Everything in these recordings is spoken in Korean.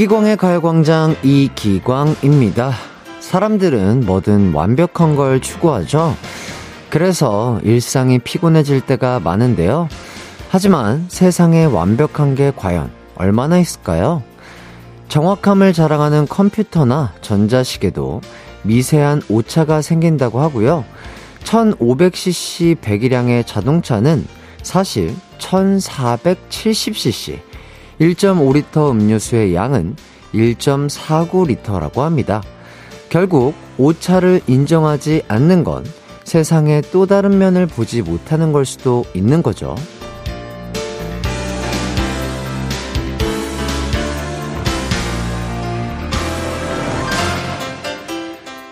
이기광의 가요광장 이기광입니다. 사람들은 뭐든 완벽한 걸 추구하죠. 그래서 일상이 피곤해질 때가 많은데요. 하지만 세상에 완벽한 게 과연 얼마나 있을까요? 정확함을 자랑하는 컴퓨터나 전자시계도 미세한 오차가 생긴다고 하고요. 1500cc 배기량의 자동차는 사실 1470cc, 1.5리터 음료수의 양은 1.49리터라고 합니다. 결국 오차를 인정하지 않는 건 세상의 또 다른 면을 보지 못하는 걸 수도 있는 거죠.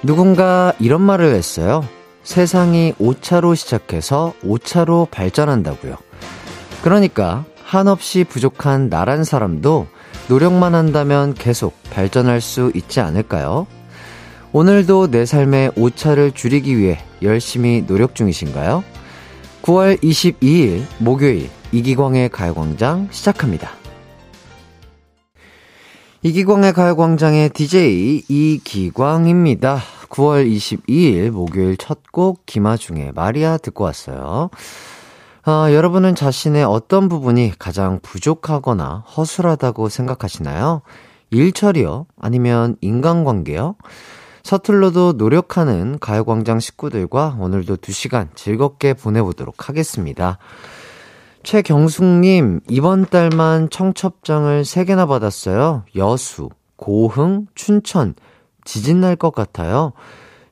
누군가 이런 말을 했어요. 세상이 오차로 시작해서 오차로 발전한다고요. 그러니까 한없이 부족한 나란 사람도 노력만 한다면 계속 발전할 수 있지 않을까요? 오늘도 내 삶의 오차를 줄이기 위해 열심히 노력 중이신가요? 9월 22일 목요일 이기광의 가요광장 시작합니다. 이기광의 가요광장의 DJ 이기광입니다. 9월 22일 목요일 첫 곡 김아중의 마리아 듣고 왔어요. 아, 여러분은 자신의 어떤 부분이 가장 부족하거나 허술하다고 생각하시나요? 일처리요? 아니면 인간관계요? 서툴러도 노력하는 가요광장 식구들과 오늘도 2시간 즐겁게 보내보도록 하겠습니다. 최경숙님, 이번 달만 청첩장을 3개나 받았어요. 여수, 고흥, 춘천, 지진 날 것 같아요.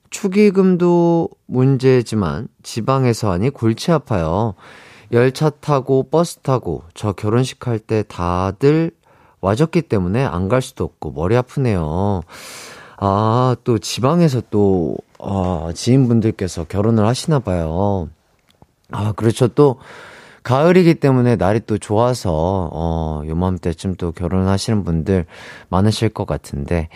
축의금도 문제지만 지방에서 하니 골치 아파요. 열차 타고 버스 타고 저 결혼식 할 때 다들 와줬기 때문에 안 갈 수도 없고 머리 아프네요. 아, 또 지방에서 또, 아, 지인분들께서 결혼을 하시나 봐요. 아, 그렇죠. 또, 가을이기 때문에 날이 또 좋아서, 어, 요맘때쯤 또 결혼하시는 분들 많으실 것 같은데,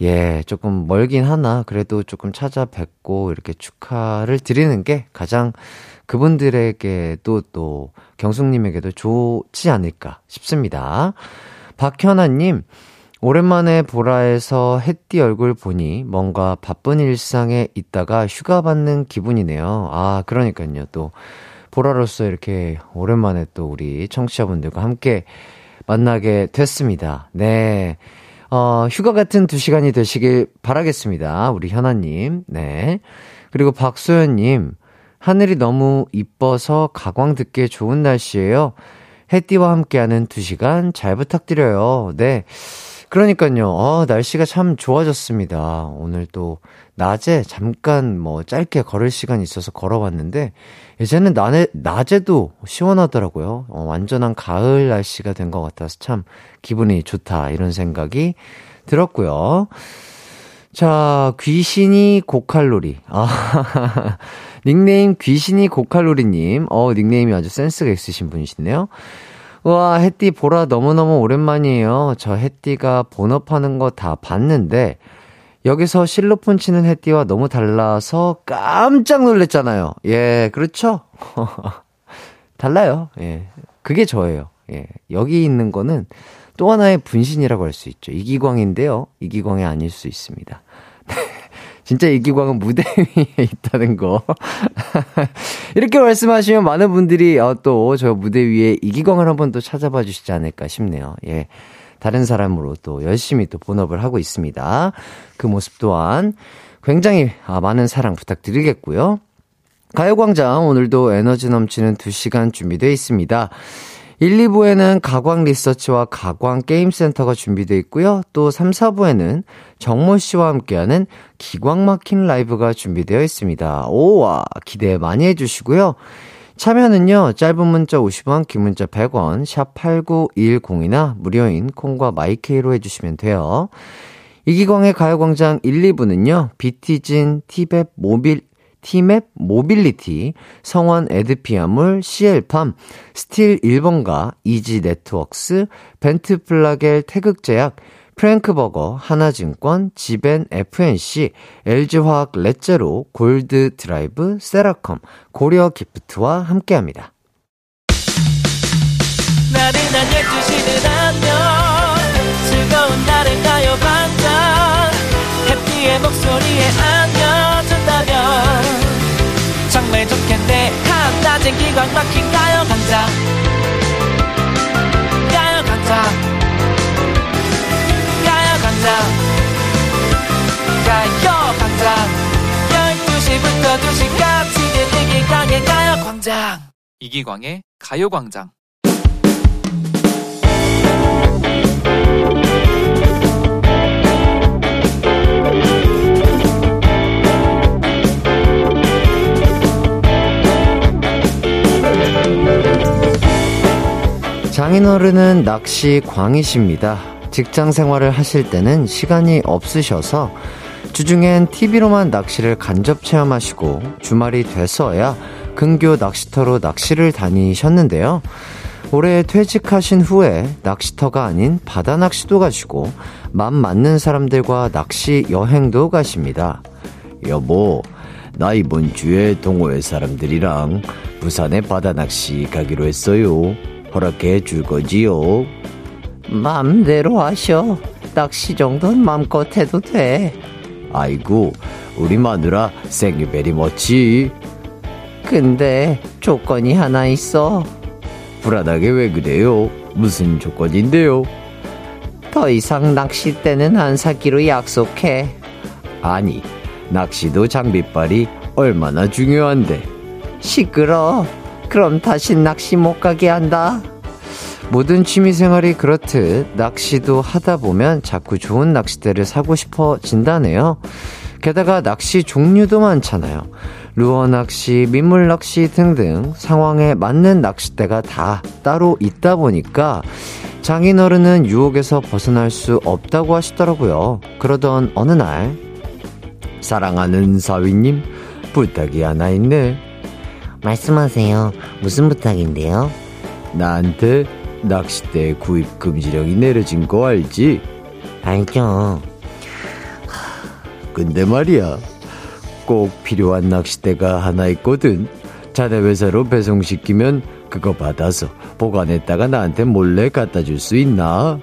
예, 조금 멀긴 하나, 그래도 조금 찾아뵙고, 이렇게 축하를 드리는 게 가장 그분들에게도 또, 경숙님에게도 좋지 않을까 싶습니다. 박현아님, 오랜만에 보라에서 햇띠 얼굴 보니 뭔가 바쁜 일상에 있다가 휴가 받는 기분이네요. 아, 그러니까요. 또, 보라로서 이렇게 오랜만에 또 우리 청취자분들과 함께 만나게 됐습니다. 네. 어, 휴가 같은 두 시간이 되시길 바라겠습니다. 우리 현아님. 네. 그리고 박소연님. 하늘이 너무 이뻐서 가광 듣기에 좋은 날씨예요. 해띠와 함께하는 두 시간 잘 부탁드려요. 네. 그러니까요. 어, 날씨가 참 좋아졌습니다. 오늘 또 낮에 잠깐 뭐 짧게 걸을 시간이 있어서 걸어봤는데 이제는 낮에, 낮에도 시원하더라고요. 어, 완전한 가을 날씨가 된 것 같아서 참 기분이 좋다 이런 생각이 들었고요. 자, 귀신이 고칼로리. 아, 닉네임 귀신이 고칼로리님. 어, 닉네임이 아주 센스가 있으신 분이시네요. 우와, 햇띠 보라 너무너무 오랜만이에요. 저 햇띠가 본업하는 거 다 봤는데, 여기서 실로폰 치는 햇띠와 너무 달라서 깜짝 놀랐잖아요. 예, 그렇죠? 달라요. 예. 그게 저예요. 예. 여기 있는 거는 또 하나의 분신이라고 할 수 있죠. 이기광인데요. 이기광이 아닐 수 있습니다. 진짜 이기광은 무대 위에 있다는 거. 이렇게 말씀하시면 많은 분들이 어, 또저 무대 위에 이기광을 한번 또 찾아봐 주시지 않을까 싶네요. 예. 다른 사람으로 또 열심히 또 본업을 하고 있습니다. 그 모습 또한 굉장히 아, 많은 사랑 부탁드리겠고요. 가요광장 오늘도 에너지 넘치는 2시간 준비되어 있습니다. 1, 2부에는 가광 리서치와 가광 게임센터가 준비되어 있고요. 또 3, 4부에는 정모 씨와 함께하는 기광 막힌 라이브가 준비되어 있습니다. 오와 기대 많이 해주시고요. 참여는요, 짧은 문자 50원, 긴 문자 100원, 샵 8910이나 무료인 콩과 마이케이로 해주시면 돼요. 이기광의 가요광장 1, 2부는요, 비티진, 티맵, 모빌, 티맵 모빌리티, 성원 에드피아물, CL팜, 스틸 1번가, 이지 네트웍스, 벤트 플라겔 태극제약, 프랭크버거, 하나증권, 지벤 FNC, LG화학 렛제로, 골드 드라이브, 세라컴, 고려 기프트와 함께합니다. 나른한 12시는 안녕. 즐거운 날내 목소리에 안 좋겠네 한낮엔 기광 막힌 가요광장 가요광장 가요광장 가요광장 12시부터 2시까지 이기광의 가요 광장. 이기광의 가요 광장 장인어른은 낚시 광이십니다. 직장 생활을 하실 때는 시간이 없으셔서 주중엔 TV로만 낚시를 간접 체험하시고 주말이 돼서야 근교 낚시터로 낚시를 다니셨는데요. 올해 퇴직하신 후에 낚시터가 아닌 바다 낚시도 가시고 맘 맞는 사람들과 낚시 여행도 가십니다. 여보, 나 이번 주에 동호회 사람들이랑 부산에 바다 낚시 가기로 했어요. 허락해 줄 거지요? 맘대로 하셔. 낚시 정도는 맘껏 해도 돼. 아이고, 우리 마누라 생유베리 멋지. 근데 조건이 하나 있어. 불안하게 왜 그래요? 무슨 조건인데요? 더 이상 낚싯대는 안 사기로 약속해. 아니, 낚시도 장비빨이 얼마나 중요한데. 시끄러. 그럼 다시 낚시 못 가게 한다. 모든 취미생활이 그렇듯 낚시도 하다 보면 자꾸 좋은 낚싯대를 사고 싶어진다네요. 게다가 낚시 종류도 많잖아요. 루어 낚시, 민물 낚시 등등 상황에 맞는 낚싯대가 다 따로 있다 보니까 장인어른은 유혹에서 벗어날 수 없다고 하시더라고요. 그러던 어느 날, 사랑하는 사위님, 부탁이 하나 있네. 말씀하세요. 무슨 부탁인데요? 나한테 낚싯대 구입 금지령이 내려진 거 알지? 알죠. 근데 말이야, 꼭 필요한 낚싯대가 하나 있거든. 자네 회사로 배송시키면 그거 받아서 보관했다가 나한테 몰래 갖다 줄 수 있나?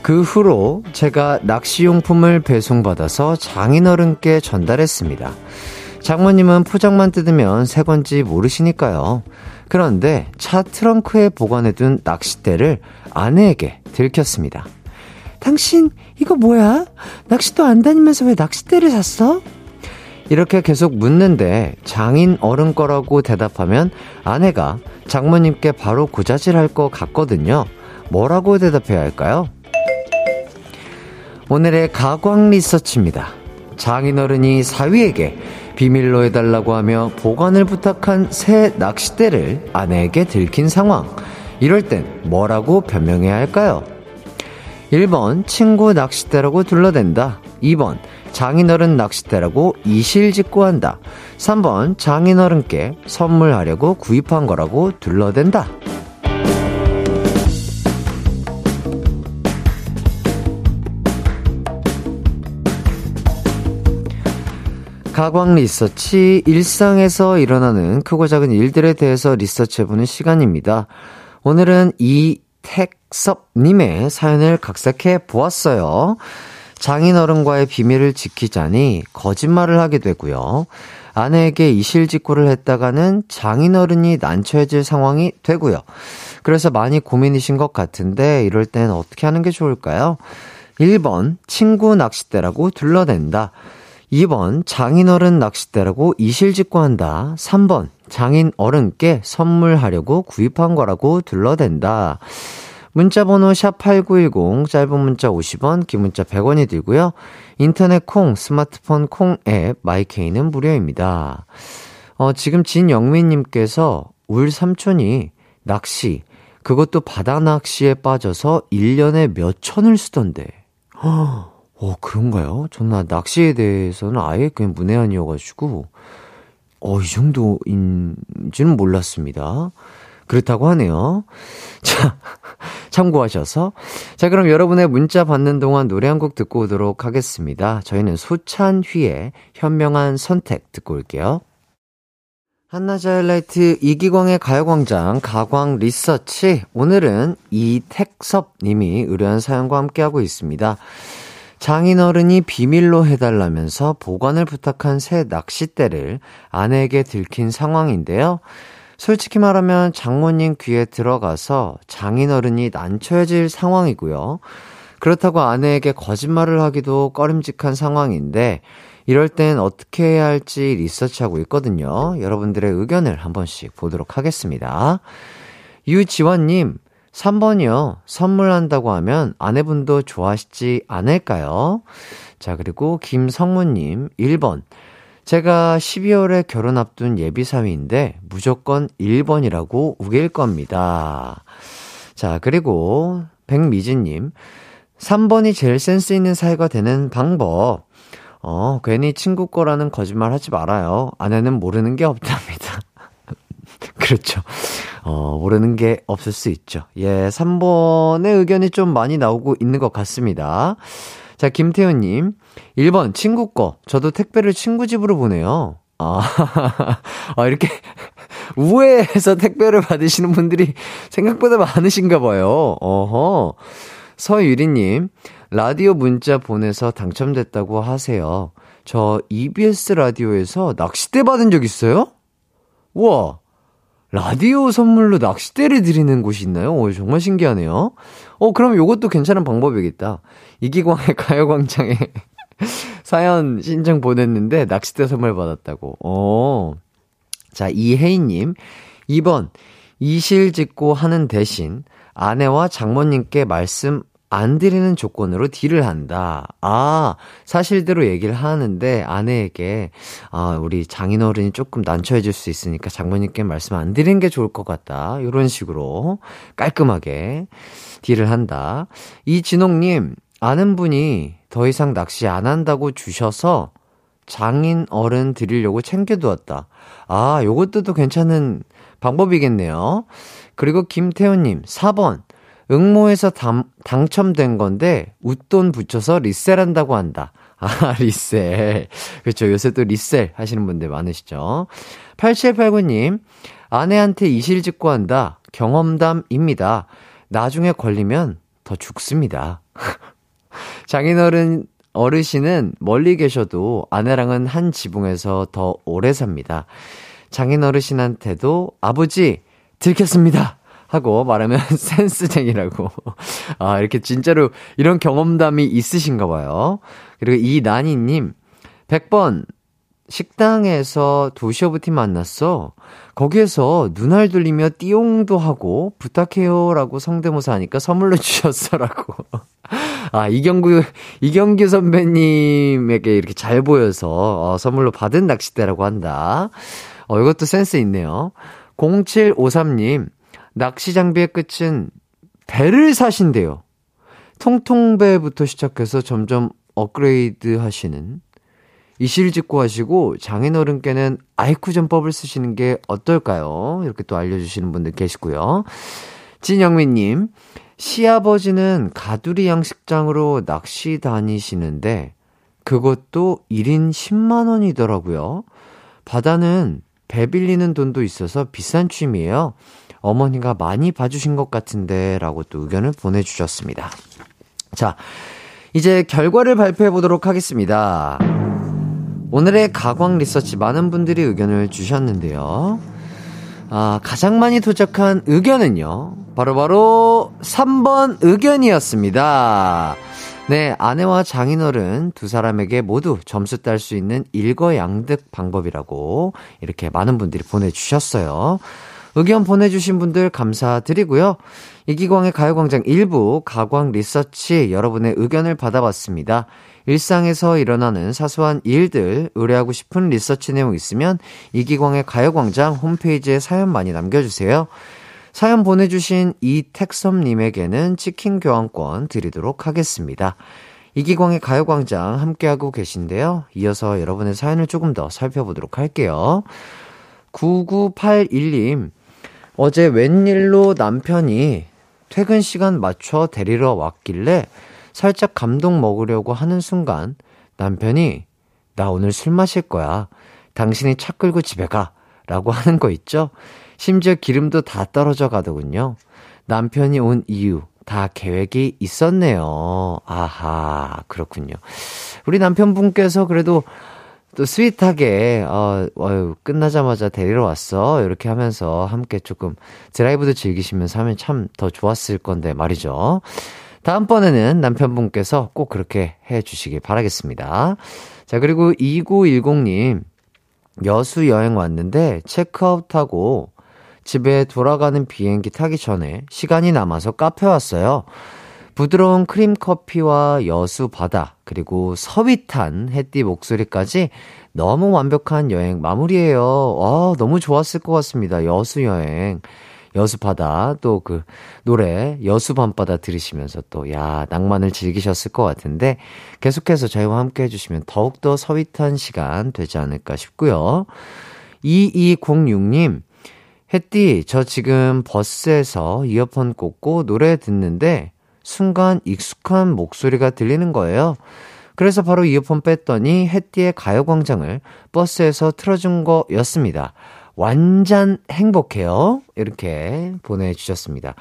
그 후로 제가 낚시용품을 배송받아서 장인어른께 전달했습니다. 장모님은 포장만 뜯으면 새 건지 모르시니까요. 그런데 차 트렁크에 보관해둔 낚싯대를 아내에게 들켰습니다. 당신, 이거 뭐야? 낚시도 안 다니면서 왜 낚싯대를 샀어? 이렇게 계속 묻는데 장인 어른 거라고 대답하면 아내가 장모님께 바로 고자질 할것 같거든요. 뭐라고 대답해야 할까요? 오늘의 가광 리서치입니다. 장인어른이 사위에게 비밀로 해달라고 하며 보관을 부탁한 새 낚싯대를 아내에게 들킨 상황. 이럴 땐 뭐라고 변명해야 할까요? 1번 친구 낚싯대라고 둘러댄다. 2번 장인어른 낚싯대라고 이실직고 한다. 3번 장인어른께 선물하려고 구입한 거라고 둘러댄다. 가광 리서치 일상에서 일어나는 크고 작은 일들에 대해서 리서치해보는 시간입니다. 오늘은 이택섭님의 사연을 각색해 보았어요. 장인어른과의 비밀을 지키자니 거짓말을 하게 되고요. 아내에게 이실직고를 했다가는 장인어른이 난처해질 상황이 되고요. 그래서 많이 고민이신 것 같은데 이럴 땐 어떻게 하는 게 좋을까요? 1번 친구 낚싯대라고 둘러댄다. 2번 장인어른 낚싯대라고 이실직고 한다. 3번 장인 어른께 선물하려고 구입한 거라고 둘러댄다. 문자번호 샵8910 짧은 문자 50원 긴 문자 100원이 들고요. 인터넷 콩 스마트폰 콩 앱 마이케이는 무료입니다. 어, 지금 진영민님께서 울 삼촌이 낚시 그것도 바다 낚시에 빠져서 1년에 몇 천을 쓰던데. 허. 어, 그런가요? 저는 낚시에 대해서는 아예 그냥 문외한이어가지고, 어, 이 정도인지는 몰랐습니다. 그렇다고 하네요. 자, 참고하셔서. 자, 그럼 여러분의 문자 받는 동안 노래 한 곡 듣고 오도록 하겠습니다. 저희는 소찬휘의 현명한 선택 듣고 올게요. 한낮의 하이라이트 이기광의 가요광장 가광 리서치. 오늘은 이택섭 님이 의뢰한 사연과 함께하고 있습니다. 장인어른이 비밀로 해달라면서 보관을 부탁한 새 낚싯대를 아내에게 들킨 상황인데요. 솔직히 말하면 장모님 귀에 들어가서 장인어른이 난처해질 상황이고요. 그렇다고 아내에게 거짓말을 하기도 꺼림직한 상황인데, 이럴 땐 어떻게 해야 할지 리서치하고 있거든요. 여러분들의 의견을 한 번씩 보도록 하겠습니다. 유지원님, 3번이요. 선물한다고 하면 아내분도 좋아하시지 않을까요? 자, 그리고 김성무님, 1번. 제가 12월에 결혼 앞둔 예비사위인데 무조건 1번이라고 우길 겁니다. 자, 그리고 백미진님, 3번이 제일 센스 있는 사이가 되는 방법. 어, 괜히 친구 거라는 거짓말 하지 말아요. 아내는 모르는 게 없답니다. 그렇죠. 어, 모르는 게 없을 수 있죠. 예, 3번의 의견이 좀 많이 나오고 있는 것 같습니다. 자, 김태훈님. 1번, 친구 거. 저도 택배를 친구 집으로 보내요. 아, 아 이렇게 우회해서 택배를 받으시는 분들이 생각보다 많으신가 봐요. 어허. 서유리님, 라디오 문자 보내서 당첨됐다고 하세요. 저 EBS 라디오에서 낚싯대 받은 적 있어요? 우와, 라디오 선물로 낚싯대를 드리는 곳이 있나요? 오, 정말 신기하네요. 어, 그럼 요것도 괜찮은 방법이겠다. 이기광의 가요광장에 사연 신청 보냈는데 낚싯대 선물 받았다고. 어. 자, 이혜인님. 2번. 이실 짓고 하는 대신 아내와 장모님께 말씀 안 드리는 조건으로 딜을 한다. 아, 사실대로 얘기를 하는데 아내에게, 아, 우리 장인어른이 조금 난처해 질 수 있으니까 장모님께 말씀 안 드리는 게 좋을 것 같다. 이런 식으로 깔끔하게 딜을 한다. 이진홍 님, 아는 분이 더 이상 낚시 안 한다고 주셔서 장인 어른 드리려고 챙겨두었다. 아, 요것도 또 괜찮은 방법이겠네요. 그리고 김태훈님, 4번. 응모에서 당, 당첨된 건데 웃돈 붙여서 리셀한다고 한다. 아, 리셀. 그렇죠. 요새 또 리셀 하시는 분들 많으시죠. 8789님, 아내한테 이실직고 한다. 경험담입니다. 나중에 걸리면 더 죽습니다. 장인어른, 어르신은 멀리 계셔도 아내랑은 한 지붕에서 더 오래 삽니다. 장인어르신한테도 아버지, 들켰습니다. 하고 말하면 센스쟁이라고. 아, 이렇게 진짜로 이런 경험담이 있으신가 봐요. 그리고 이나니님, 100번, 식당에서 도시어부팀 만났어. 거기에서 눈알 돌리며 띠용도 하고 부탁해요라고 성대모사 하니까 선물로 주셨어라고. 아, 이경구, 이경규 선배님에게 이렇게 잘 보여서 어, 선물로 받은 낚싯대라고 한다. 어, 이것도 센스 있네요. 0753님, 낚시 장비의 끝은 배를 사신대요. 통통배부터 시작해서 점점 업그레이드 하시는 이실직고 하시고 장인어른께는 아이쿠전법을 쓰시는 게 어떨까요? 이렇게 또 알려주시는 분들 계시고요. 진영민님, 시아버지는 가두리 양식장으로 낚시 다니시는데 그것도 1인 10만원이더라고요. 바다는 배 빌리는 돈도 있어서 비싼 취미예요. 어머니가 많이 봐주신 것 같은데 라고 또 의견을 보내주셨습니다. 자, 이제 결과를 발표해 보도록 하겠습니다. 오늘의 가광 리서치 많은 분들이 의견을 주셨는데요. 아, 가장 많이 도착한 의견은요. 바로바로 바로 3번 의견이었습니다. 네, 아내와 장인어른 두 사람에게 모두 점수 딸 수 있는 일거양득 방법이라고 이렇게 많은 분들이 보내주셨어요. 의견 보내주신 분들 감사드리고요. 이기광의 가요광장 일부 가광 리서치 여러분의 의견을 받아봤습니다. 일상에서 일어나는 사소한 일들, 의뢰하고 싶은 리서치 내용 있으면 이기광의 가요광장 홈페이지에 사연 많이 남겨주세요. 사연 보내주신 이택섭님에게는 치킨 교환권 드리도록 하겠습니다. 이기광의 가요광장 함께하고 계신데요. 이어서 여러분의 사연을 조금 더 살펴보도록 할게요. 9981님, 어제 웬일로 남편이 퇴근 시간 맞춰 데리러 왔길래 살짝 감동 먹으려고 하는 순간 남편이 나 오늘 술 마실 거야. 당신이 차 끌고 집에 가. 라고 하는 거 있죠? 심지어 기름도 다 떨어져 가더군요. 남편이 온 이유 다 계획이 있었네요. 아하, 그렇군요. 우리 남편분께서 그래도 또 스윗하게, 어, 어유 끝나자마자 데리러 왔어. 이렇게 하면서 함께 조금 드라이브도 즐기시면서 하면 참 더 좋았을 건데 말이죠. 다음번에는 남편분께서 꼭 그렇게 해 주시길 바라겠습니다. 자, 그리고 2910님, 여수 여행 왔는데 체크아웃하고 집에 돌아가는 비행기 타기 전에 시간이 남아서 카페 왔어요. 부드러운 크림 커피와 여수 바다, 그리고 서윗한 햇띠 목소리까지 너무 완벽한 여행 마무리예요. 아, 너무 좋았을 것 같습니다. 여수 여행. 여수 바다, 또 그 노래, 여수 밤바다 들으시면서 또, 야, 낭만을 즐기셨을 것 같은데, 계속해서 저희와 함께 해주시면 더욱더 서윗한 시간 되지 않을까 싶고요. 2206님, 햇띠, 저 지금 버스에서 이어폰 꽂고 노래 듣는데, 순간 익숙한 목소리가 들리는 거예요. 그래서 바로 이어폰 뺐더니 햇띠의 가요광장을 버스에서 틀어준 거였습니다. 완전 행복해요. 이렇게 보내주셨습니다.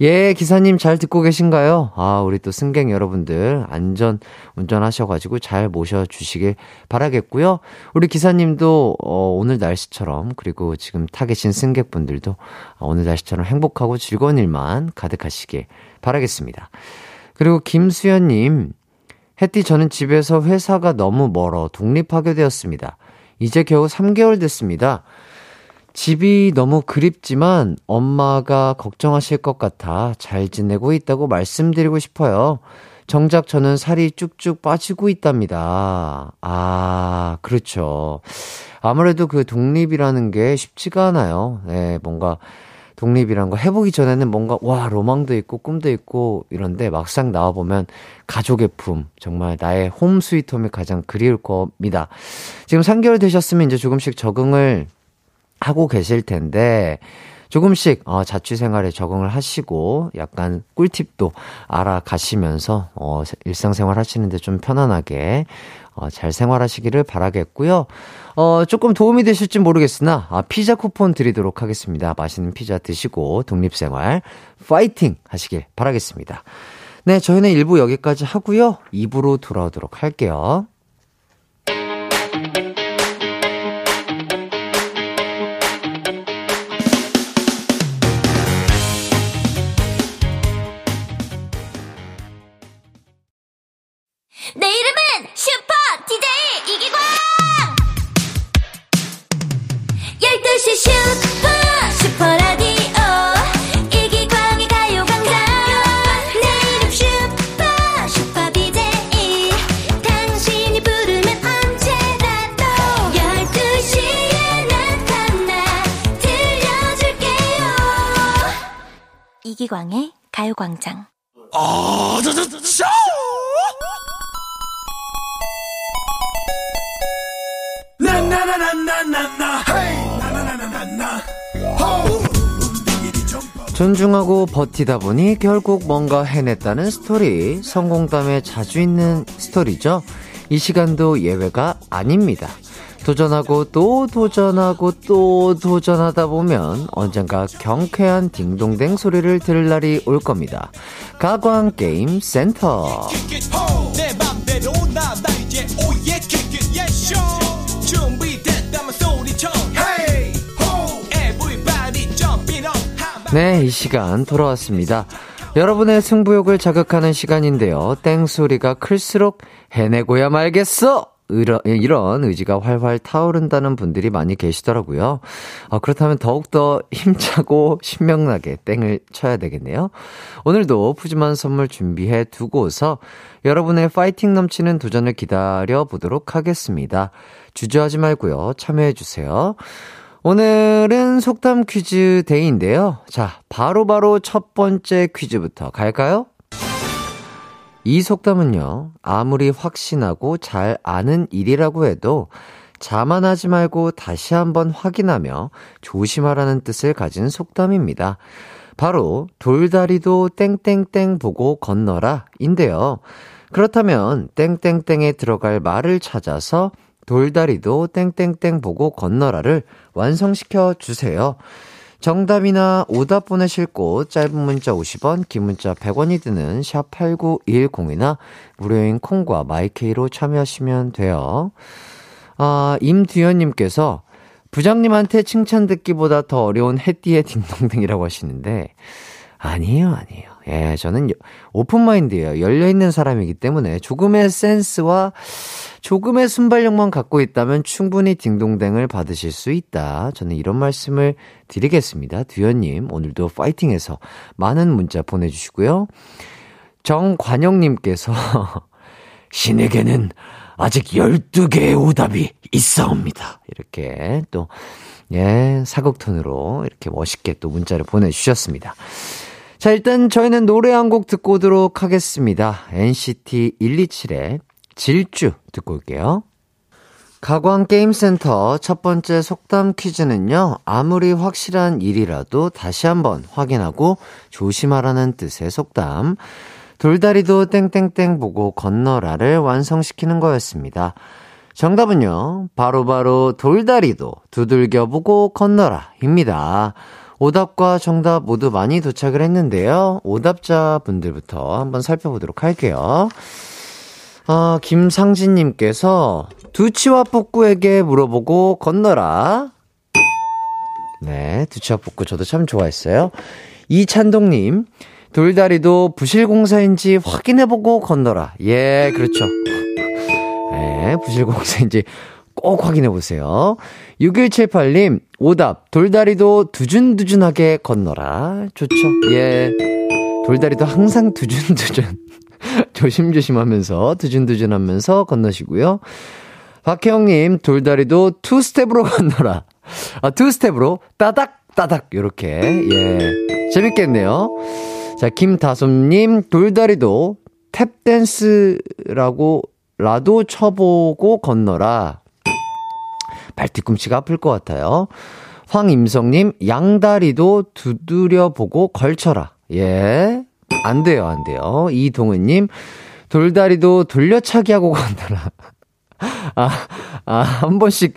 예, 기사님 잘 듣고 계신가요? 아, 우리 또 승객 여러분들 안전 운전하셔가지고 잘 모셔주시길 바라겠고요. 우리 기사님도 어, 오늘 날씨처럼 그리고 지금 타 계신 승객분들도 오늘 날씨처럼 행복하고 즐거운 일만 가득하시길 바라겠습니다. 그리고 김수현님, 햇띠 저는 집에서 회사가 너무 멀어 독립하게 되었습니다. 이제 겨우 3개월 됐습니다. 집이 너무 그립지만 엄마가 걱정하실 것 같아 잘 지내고 있다고 말씀드리고 싶어요. 정작 저는 살이 쭉쭉 빠지고 있답니다. 아, 그렇죠. 아무래도 그 독립이라는 게 쉽지가 않아요. 네, 뭔가 독립이란 거 해보기 전에는 뭔가 와 로망도 있고 꿈도 있고 이런데 막상 나와 보면 가족의 품 정말 나의 홈 스위트홈이 가장 그리울 겁니다. 지금 3개월 되셨으면 이제 조금씩 적응을 하고 계실 텐데 조금씩 어, 자취 생활에 적응을 하시고 약간 꿀팁도 알아가시면서 어, 일상생활 하시는데 좀 편안하게 어, 잘 생활하시기를 바라겠고요. 어, 조금 도움이 되실지 모르겠으나 아, 피자 쿠폰 드리도록 하겠습니다. 맛있는 피자 드시고 독립생활 파이팅 하시길 바라겠습니다. 네, 저희는 1부 여기까지 하고요. 2부로 돌아오도록 할게요. 버티다 보니 결국 뭔가 해냈다는 스토리. 성공담에 자주 있는 스토리죠. 이 시간도 예외가 아닙니다. 도전하고 또 도전하고 또 도전하다 보면 언젠가 경쾌한 딩동댕 소리를 들을 날이 올 겁니다. 가광 게임 센터. 네, 이 시간 돌아왔습니다. 여러분의 승부욕을 자극하는 시간인데요. 땡소리가 클수록 해내고야 말겠어! 이런, 이런 의지가 활활 타오른다는 분들이 많이 계시더라고요. 아, 그렇다면 더욱더 힘차고 신명나게 땡을 쳐야 되겠네요. 오늘도 푸짐한 선물 준비해 두고서 여러분의 파이팅 넘치는 도전을 기다려 보도록 하겠습니다. 주저하지 말고요. 참여해 주세요. 오늘은 속담 퀴즈 데이인데요. 자, 바로바로 바로 첫 번째 퀴즈부터 갈까요? 이 속담은요, 아무리 확신하고 잘 아는 일이라고 해도 자만하지 말고 다시 한번 확인하며 조심하라는 뜻을 가진 속담입니다. 바로 돌다리도 땡땡땡 보고 건너라 인데요. 그렇다면 땡땡땡에 들어갈 말을 찾아서 돌다리도 땡땡땡 보고 건너라를 완성시켜 주세요. 정답이나 오답 보내실 곳 짧은 문자 50원, 긴 문자 100원이 드는 샵 8910이나 무료인 콩과 마이케이로 참여하시면 돼요. 아, 임두현 님께서 부장님한테 칭찬 듣기보다 더 어려운 해띠의 딩동댕이라고 하시는데 아니에요, 아니에요. 예, 저는 open mind예요. 열려있는 사람이기 때문에 조금의 센스와 조금의 순발력만 갖고 있다면 충분히 딩동댕을 받으실 수 있다. 저는 이런 말씀을 드리겠습니다. 두현님, 오늘도 파이팅해서 많은 문자 보내주시고요. 정관영님께서 신에게는 아직 12개의 오답이 있어옵니다. 이렇게 또, 예, 사극톤으로 이렇게 멋있게 또 문자를 보내주셨습니다. 자, 일단 저희는 노래 한 곡 듣고 오도록 하겠습니다. NCT 127의 질주 듣고 올게요. 가광게임센터 첫 번째 속담 퀴즈는요, 아무리 확실한 일이라도 다시 한번 확인하고 조심하라는 뜻의 속담. 돌다리도 땡땡땡 보고 건너라를 완성시키는 거였습니다. 정답은요, 바로바로 바로 돌다리도 두들겨 보고 건너라 입니다. 오답과 정답 모두 많이 도착을 했는데요. 오답자 분들부터 한번 살펴보도록 할게요. 아, 김상진님께서 두치와 뿌꾸에게 물어보고 건너라. 네, 두치와 뿌꾸 저도 참 좋아했어요. 이찬동님, 돌다리도 부실공사인지 확인해보고 건너라. 예, 그렇죠. 네, 부실공사인지 꼭 확인해보세요. 6178님, 오답, 돌다리도 두준두준하게 건너라. 좋죠. 예. 돌다리도 항상 두준두준. 조심조심 하면서, 두준두준 하면서 건너시고요. 박혜영님, 돌다리도 투 스텝으로 건너라. 아, 투 스텝으로 따닥, 따닥, 요렇게. 예. 재밌겠네요. 자, 김다솜님, 돌다리도 탭댄스라고 라도 쳐보고 건너라. 발 뒤꿈치가 아플 것 같아요. 황임성님, 양다리도 두드려보고 걸쳐라. 예. 안 돼요, 안 돼요. 이동은님, 돌다리도 돌려차기 하고 건너라. 아, 아, 한 번씩,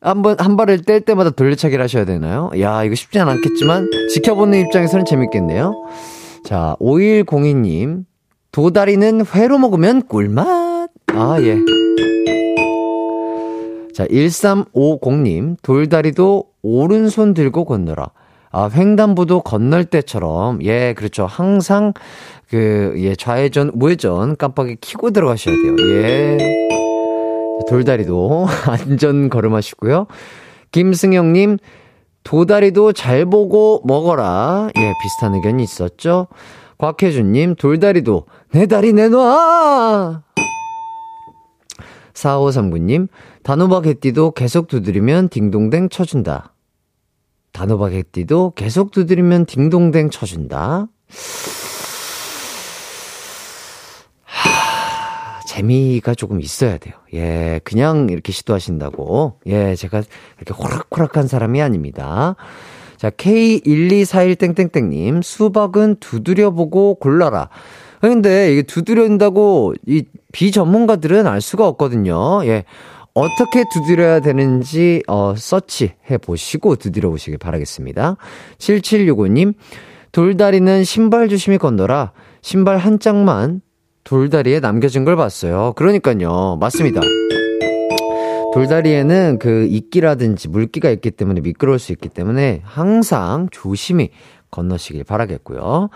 한 번, 한 발을 뗄 때마다 돌려차기를 하셔야 되나요? 야, 이거 쉽지 않겠지만, 지켜보는 입장에서는 재밌겠네요. 자, 5102님, 도다리는 회로 먹으면 꿀맛. 아, 예. 자, 1350님, 돌다리도 오른손 들고 건너라. 아, 횡단보도 건널 때처럼, 예, 그렇죠. 항상, 그, 예, 좌회전, 우회전 깜빡이 키고 들어가셔야 돼요. 예. 돌다리도 안전 걸음하시고요. 김승영님, 도다리도 잘 보고 먹어라. 예, 비슷한 의견이 있었죠. 곽혜준님, 돌다리도 내 다리 내놔! 4539님, 단호박 해띠도 계속 두드리면 딩동댕 쳐준다. 단호박 해띠도 계속 두드리면 딩동댕 쳐준다. 하, 재미가 조금 있어야 돼요. 예, 그냥 이렇게 시도하신다고. 예, 제가 이렇게 호락호락한 사람이 아닙니다. 자, K1241땡땡땡님, 수박은 두드려보고 골라라. 근데 이게 두드린다고 이 비전문가들은 알 수가 없거든요. 예. 어떻게 두드려야 되는지 어 서치해 보시고 두드려 보시길 바라겠습니다. 7765님 돌다리는 신발 조심히 건너라. 신발 한 짝만 돌다리에 남겨진 걸 봤어요. 그러니까요. 맞습니다. 돌다리에는 그 이끼라든지 물기가 있기 때문에 미끄러울 수 있기 때문에 항상 조심히 건너시길 바라겠고요.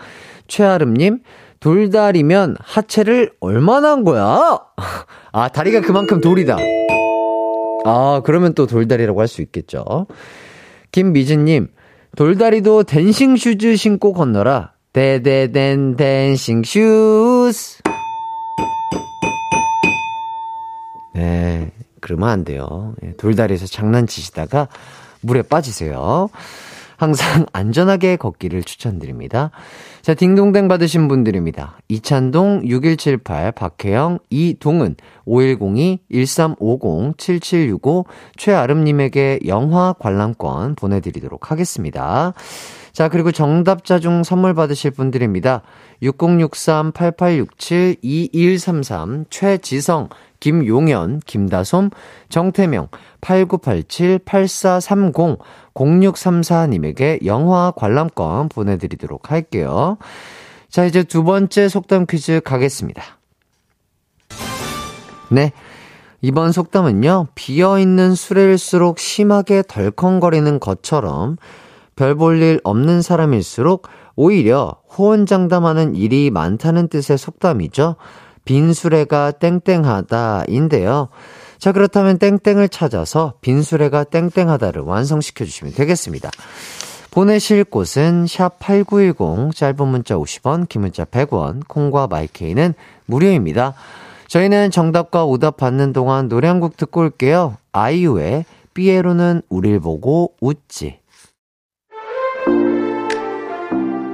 최아름님, 돌다리면 하체를 얼마나 한 거야? 아, 다리가 그만큼 돌이다. 아, 그러면 또 돌다리라고 할 수 있겠죠. 김미진님, 돌다리도 dancing shoes 신고 건너라. 데데덴 dancing shoes. 네, 그러면 안 돼요. 예, 돌다리에서 장난치시다가 물에 빠지세요. 항상 안전하게 걷기를 추천드립니다. 자, 딩동댕 받으신 분들입니다. 이찬동 6178 박혜영 이동은 5102 1350 7765 최아름 님에게 영화 관람권 보내 드리도록 하겠습니다. 자, 그리고 정답자 중 선물 받으실 분들입니다. 6063-8867-2133 최지성 김용현, 김다솜, 정태명, 8987-8430, 0634님에게 영화 관람권 보내드리도록 할게요. 자, 이제 두 번째 속담 퀴즈 가겠습니다. 네. 이번 속담은요, 비어있는 수레일수록 심하게 덜컹거리는 것처럼 별 볼 일 없는 사람일수록 오히려 호언장담하는 일이 많다는 뜻의 속담이죠. 빈 수레가 땡땡하다인데요. 자, 그렇다면 땡땡을 찾아서 빈 수레가 땡땡하다를 완성시켜 주시면 되겠습니다. 보내실 곳은 샵 8910 짧은 문자 50원, 긴 문자 100원, 콩과 마이케이는 무료입니다. 저희는 정답과 오답 받는 동안 노래 한 곡 듣고 올게요. 아이유의 삐에로는 우릴 보고 웃지.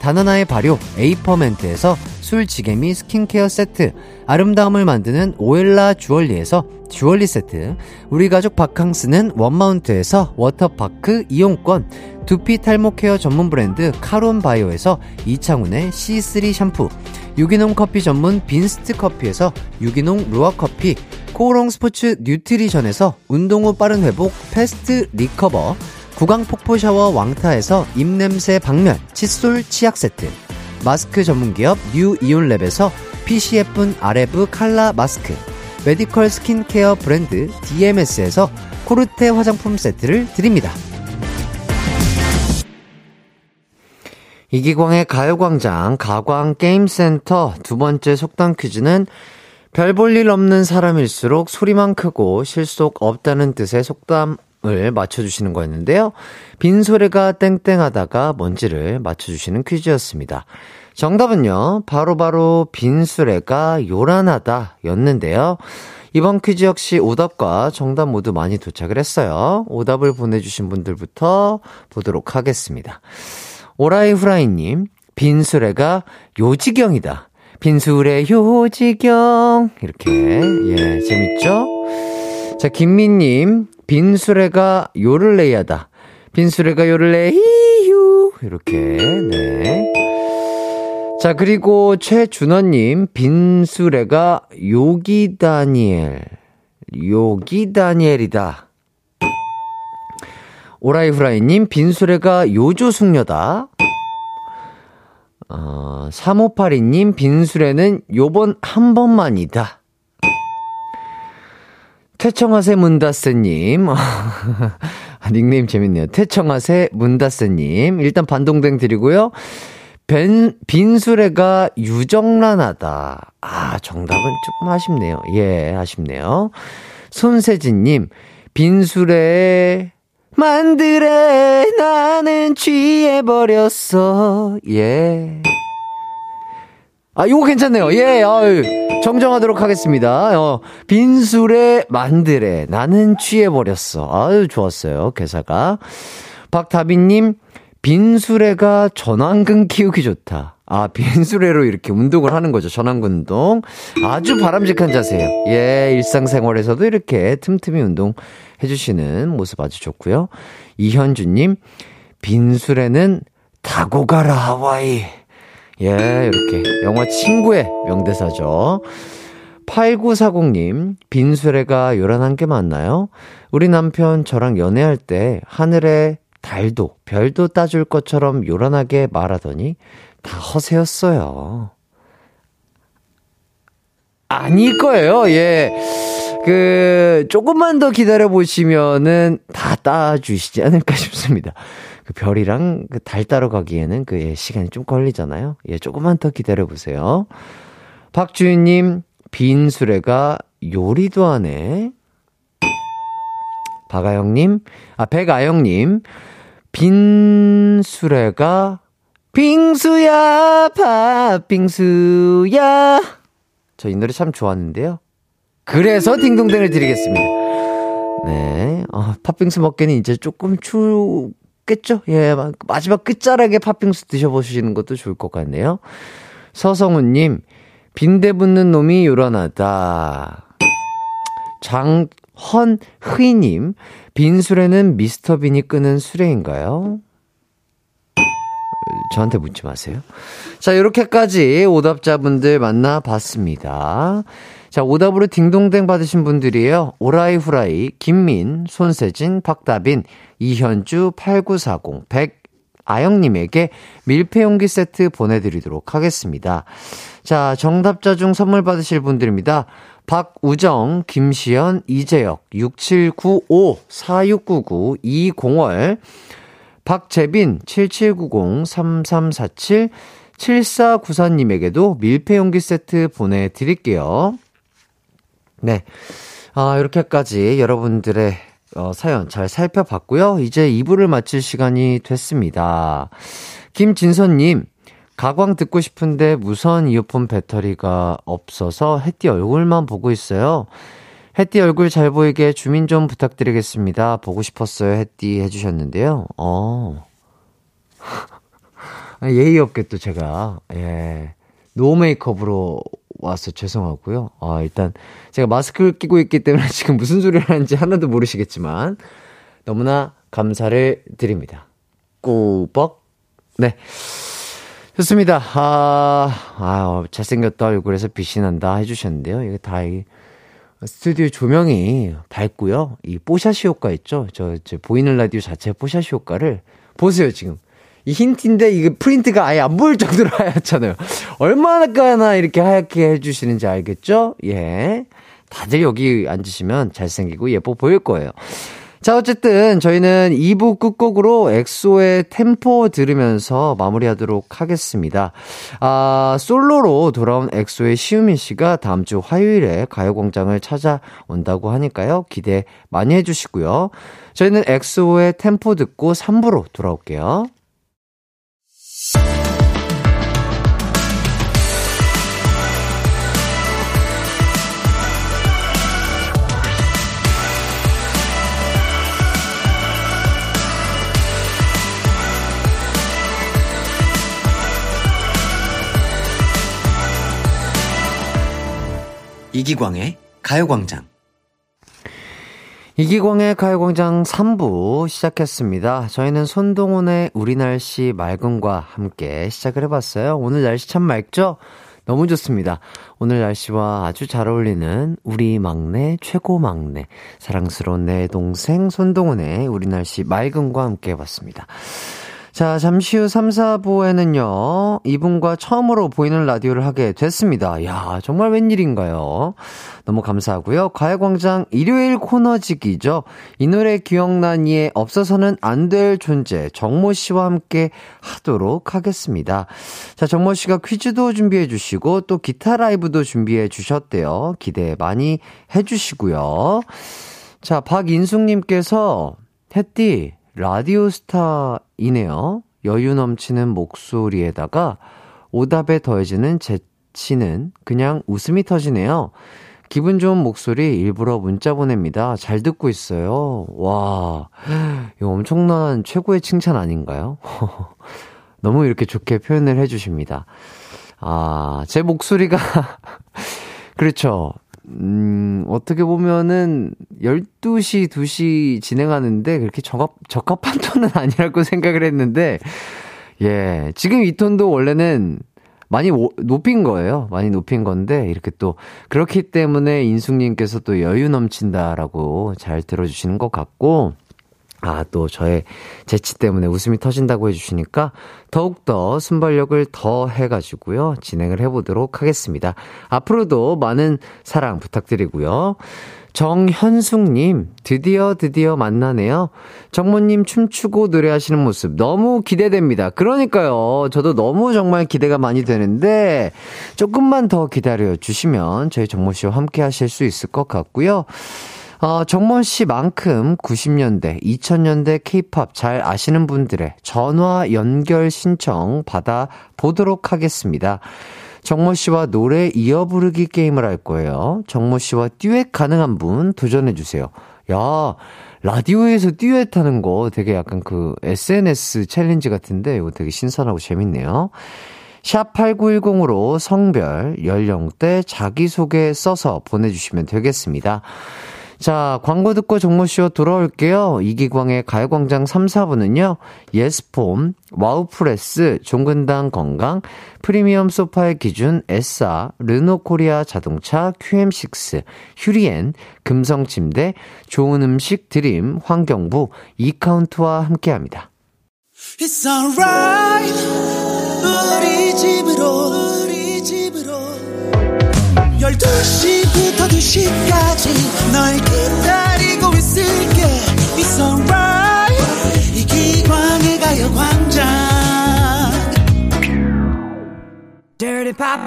다나나의 발효 에이퍼멘트에서 술지게미 스킨케어 세트, 아름다움을 만드는 오엘라 주얼리에서 주얼리 세트, 우리 가족 바캉스는 원마운트에서 워터파크 이용권, 두피 탈모 케어 전문 브랜드 카론 바이오에서 이창훈의 C3 샴푸, 유기농 커피 전문 빈스트 커피에서 유기농 루아 커피, 코오롱 스포츠 뉴트리션에서 운동 후 빠른 회복 fast recover, 구강 폭포 샤워 왕타에서 입냄새 박멸 칫솔 치약 세트, 마스크 전문기업 뉴 이온랩에서 예쁜 아레브 칼라 마스크, 메디컬 스킨케어 브랜드 DMS에서 코르테 화장품 세트를 드립니다. 이기광의 가요광장 가광게임센터 두 번째 속담 퀴즈는 별 볼 일 없는 사람일수록 소리만 크고 실속 없다는 뜻의 속담 을 맞춰주시는 거였는데요. 빈소리가 땡땡하다가 뭔지를 맞춰주시는 퀴즈였습니다. 정답은요, 바로바로 바로 빈수레가 요란하다 였는데요. 이번 퀴즈 역시 오답과 정답 모두 많이 도착을 했어요. 오답을 보내주신 분들부터 보도록 하겠습니다. 오라이 후라이님, 빈수레가 요지경이다. 빈수레 요지경. 이렇게, 예, 재밌죠? 자, 김민님, 빈수레가 요를 내야다. 빈수레가 요를 내, 히유. 이렇게, 네. 자, 그리고 최준원님, 빈수레가 요기 다니엘. 요기 다니엘이다. 오라이 후라이님, 빈수레가 요조숙녀다. 어, 3582님, 빈수레는 요번 한 번만이다. 태청하세 문다스님. 닉네임 재밌네요. 태청하세 문다스님. 일단 반동댕 드리고요. 벤, 빈수레가 유정란하다. 아, 정답은 조금 아쉽네요. 예, 아쉽네요. 손세진님, 빈수레 만들에 나는 취해버렸어. 예. 아, 이거 괜찮네요. 예, 아유, 정정하도록 하겠습니다. 어, 빈술에 만들에 나는 취해버렸어. 아유, 좋았어요. 개사가. 박다빈님, 빈수레가 전완근 키우기 좋다. 아, 빈수레로 이렇게 운동을 하는 거죠. 전완근 운동. 아주 바람직한 자세예요. 예, 일상생활에서도 이렇게 틈틈이 운동 해주시는 모습 아주 좋고요. 이현주님, 빈수레는 타고 가라, 하와이. 예, 이렇게. 영화 친구의 명대사죠. 8940님, 빈수레가 요란한 게 맞나요? 우리 남편 저랑 연애할 때 하늘에 달도, 별도 따줄 것처럼 요란하게 말하더니 다 허세였어요. 아닐 거예요, 예. 그, 조금만 더 기다려보시면은 다 따주시지 않을까 싶습니다. 그 별이랑 그 달 따러 가기에는 그 예, 시간이 좀 걸리잖아요. 예, 조금만 더 기다려 보세요. 박주인님, 빈 수레가 요리도 하네. 박아영님, 아, 백아영님, 빈 수레가 빙수야, 팥빙수야. 저 이 노래 참 좋았는데요. 그래서 딩동댕을 드리겠습니다. 네. 어, 팥빙수 먹기는 이제 조금 춥 겠죠? 예, 마지막 끝자락에 팥빙수 드셔보시는 것도 좋을 것 같네요. 서성우님, 빈대 붙는 놈이 요란하다. 장헌휘님, 빈수레는 미스터 빈이 끄는 수레인가요? 저한테 묻지 마세요. 자, 이렇게까지 오답자분들 만나봤습니다. 자, 오답으로 딩동댕 받으신 분들이에요. 오라이 후라이, 김민, 손세진, 박다빈, 이현주, 8940, 백 아영님에게 밀폐용기 세트 보내드리도록 하겠습니다. 자, 정답자 중 선물 받으실 분들입니다. 박우정, 김시연, 이재혁, 6795, 4699, 이공월, 박재빈, 7790, 3347, 7494님에게도 밀폐용기 세트 보내드릴게요. 네. 아, 이렇게까지 여러분들의 어, 사연 잘 살펴봤고요. 이제 2부를 마칠 시간이 됐습니다. 김진선님, 가광 듣고 싶은데 무선 이어폰 배터리가 없어서 햇띠 얼굴만 보고 있어요. 햇띠 얼굴 잘 보이게 주민 좀 부탁드리겠습니다. 보고 싶었어요. 햇띠 해주셨는데요. 어. 예의 없게 또 제가, 예. no 메이크업으로 와서 죄송하고요. 아, 일단 제가 마스크를 끼고 있기 때문에 지금 무슨 소리를 하는지 하나도 모르시겠지만 너무나 감사를 드립니다. 꾸벅. 네. 좋습니다. 아, 아, 잘생겼다 얼굴에서 빛이 난다 해주셨는데요. 이게 다 이, 스튜디오 조명이 밝고요. 이 뽀샤시 효과 있죠? 저, 저 보이는 라디오 자체 뽀샤시 효과를 보세요, 지금. 이 힌트인데 이게 프린트가 아예 안 보일 정도로 하얗잖아요. 얼마나 이렇게 하얗게 해주시는지 알겠죠? 예. 다들 여기 앉으시면 잘생기고 예뻐 보일 거예요. 자, 어쨌든 저희는 2부 끝곡으로 엑소의 템포 들으면서 마무리하도록 하겠습니다. 아, 솔로로 돌아온 엑소의 시우민 씨가 다음 주 화요일에 가요광장을 찾아온다고 하니까요. 기대 많이 해주시고요. 저희는 엑소의 템포 듣고 3부로 돌아올게요. 이기광의 가요광장. 이기광의 가요광장 3부 시작했습니다. 저희는 손동훈의 우리 날씨 맑음과 함께 시작을 해봤어요. 오늘 날씨 참 맑죠? 너무 좋습니다. 오늘 날씨와 아주 잘 어울리는 우리 막내, 최고 막내, 사랑스러운 내 동생 손동훈의 우리 날씨 맑음과 함께 해봤습니다. 자, 잠시 후 3, 4부에는요, 이분과 처음으로 보이는 라디오를 하게 됐습니다. 야 정말 웬일인가요? 너무 감사하고요. 가요광장 일요일 코너직이죠. 이 노래 기억나니에 없어서는 안 될 존재, 정모 씨와 함께 하도록 하겠습니다. 자, 정모 씨가 퀴즈도 준비해 주시고, 또 기타 라이브도 준비해 주셨대요. 기대 많이 해 주시고요. 자, 박인숙님께서, 햇띠, 라디오 스타 이네요. 여유 넘치는 목소리에다가 오답에 더해지는 재치는 그냥 웃음이 터지네요. 기분 좋은 목소리 일부러 문자 보냅니다. 잘 듣고 있어요. 와, 이거 엄청난 최고의 칭찬 아닌가요? 너무 이렇게 좋게 표현을 해주십니다. 아, 제 목소리가, 그렇죠. 음, 어떻게 보면은 12시, 2시 진행하는데 그렇게 적합, 적합한 톤은 아니라고 생각을 했는데, 예, 지금 이 톤도 원래는 많이 오, 높인 거예요. 많이 높인 건데, 이렇게 또, 그렇기 때문에 인숙님께서 또 여유 넘친다라고 잘 들어주시는 것 같고, 아, 또 저의 재치 때문에 웃음이 터진다고 해주시니까 더욱더 순발력을 더 해가지고요. 진행을 해보도록 하겠습니다. 앞으로도 많은 사랑 부탁드리고요. 정현숙님, 드디어 드디어 만나네요. 정모님 춤추고 노래하시는 모습 너무 기대됩니다. 그러니까요. 저도 너무 정말 기대가 많이 되는데, 조금만 더 기다려 주시면 저희 정모 씨와 함께 하실 수 있을 것 같고요. 어, 정모 씨만큼 90년대, 2000년대 케이팝 잘 아시는 분들의 전화 연결 신청 받아 보도록 하겠습니다. 정모 씨와 노래 이어 부르기 게임을 할 거예요. 정모 씨와 듀엣 가능한 분 도전해 주세요. 야, 라디오에서 듀엣 하는 거 되게 약간 그 SNS 챌린지 같은데 이거 되게 신선하고 재밌네요. 샵 8910으로 성별, 연령대, 자기소개 써서 보내주시면 되겠습니다. 자, 광고 듣고 정모쇼 돌아올게요. 이기광의 가요광장 3, 4부는요, 예스폼, 와우프레스, 종근당 건강, 프리미엄 소파의 기준, 에싸, 르노 코리아 자동차, QM6, 휴리엔, 금성 침대, 좋은 음식 드림, 환경부, 이카운트와 함께 합니다. It's alright 우리 집으로 우리 집으로 12시 부터 2시까지 널 기다리고 있을게. It's alright. 이 기광의 가요광장. Dirty Pop.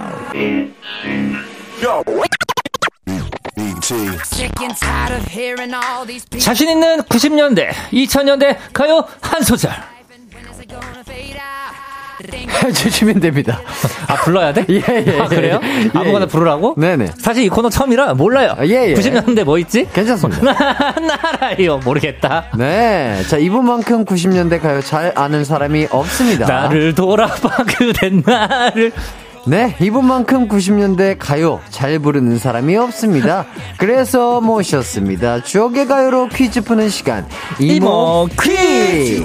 자신 있는 90년대, 2000년대 가요 한 소절. 해주시면 됩니다. 아 불러야 돼? 예, 예, 아 그래요? 예, 예. 아무거나 부르라고? 네네. 사실 이 코너 처음이라 몰라요. 아, 예, 예. 90년대 뭐 있지? 괜찮습니다. 나라요 모르겠다. 네. 자, 이분만큼 90년대 가요 잘 아는 사람이 없습니다. 나를 돌아봐 그댄 나를 네, 이분만큼 90년대 가요 잘 부르는 사람이 없습니다. 그래서 모셨습니다. 추억의 가요로 퀴즈 푸는 시간. 이모 이모 퀴즈!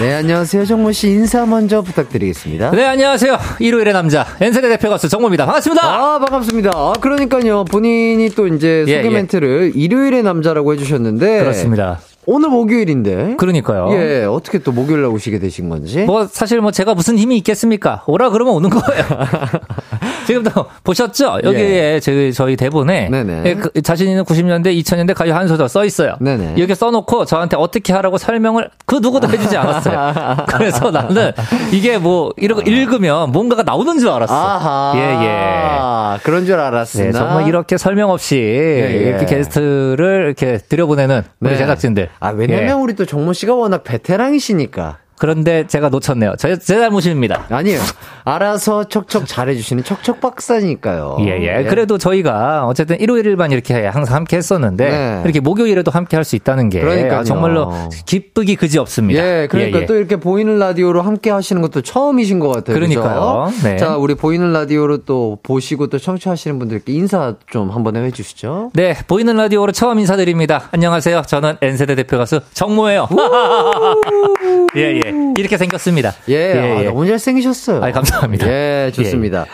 네, 안녕하세요. 정모 씨 인사 먼저 부탁드리겠습니다. 네 안녕하세요 일요일의 남자 엔세대 대표 가수 정모입니다 반갑습니다. 아, 반갑습니다. 아, 그러니까요. 본인이 또 이제 예, 소개 예. 멘트를 일요일의 남자라고 해주셨는데. 그렇습니다. 오늘 목요일인데. 그러니까요. 예, 어떻게 또 목요일 날 오시게 되신 건지. 뭐 사실 뭐 제가 무슨 힘이 있겠습니까? 오라 그러면 오는 거예요. 지금도 보셨죠? 여기에 저희, 저희 대본에 네네. 예, 그 자신 있는 90년대, 2000년대 가요 한 소절 써 있어요. 네네. 이렇게 써놓고 저한테 어떻게 하라고 설명을 그 누구도 해주지 않았어요. 그래서 나는 이게 뭐 이러고 읽으면 뭔가가 나오는 줄 알았어. 아하. 예, 예. 그런 줄 알았으나. 네, 정말 이렇게 설명 없이 예. 이렇게 게스트를 이렇게 들여보내는 우리 네. 제작진들. 아, 왜냐면 예. 우리 또 정모 씨가 워낙 베테랑이시니까. 그런데 제가 놓쳤네요. 제, 제 잘못입니다. 아니에요. 알아서 척척 잘해주시는 척척 박사니까요. 예, 예. 그래도 저희가 어쨌든 일요일만 이렇게 항상 함께 했었는데 네. 이렇게 목요일에도 함께 할 수 있다는 게 그러니까요. 아, 정말로 기쁘기 그지 없습니다. 예, 그러니까 예, 예. 또 이렇게 보이는 라디오로 함께 하시는 것도 처음이신 것 같아요. 그러니까요. 네. 자, 우리 보이는 라디오로 또 보시고 또 청취하시는 분들께 인사 좀 한번 해 주시죠. 네, 보이는 라디오로 처음 인사드립니다. 안녕하세요. 저는 N세대 대표 가수 정모예요. 예, 예. 이렇게 생겼습니다. 예, 아, 너무 잘생기셨어요. 아이, 감사합니다. 예, 좋습니다.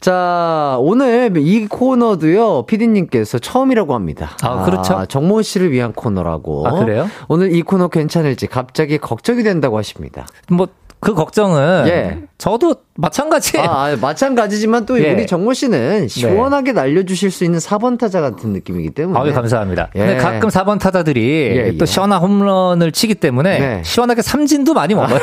자, 오늘 이 코너도요, 피디님께서 처음이라고 합니다. 아, 그렇죠. 정모 씨를 위한 코너라고. 아, 그래요? 오늘 이 코너 괜찮을지 갑자기 걱정이 된다고 하십니다. 뭐, 그 걱정은 예. 저도 마찬가지. 아, 아, 마찬가지지만 또 예. 우리 정모 씨는 시원하게 날려주실 수 있는 4번 타자 같은 느낌이기 때문에. 아유, 감사합니다. 예. 근데 가끔 4번 타자들이 예, 예. 또 시원한 홈런을 치기 때문에 네. 시원하게 삼진도 많이 먹어요.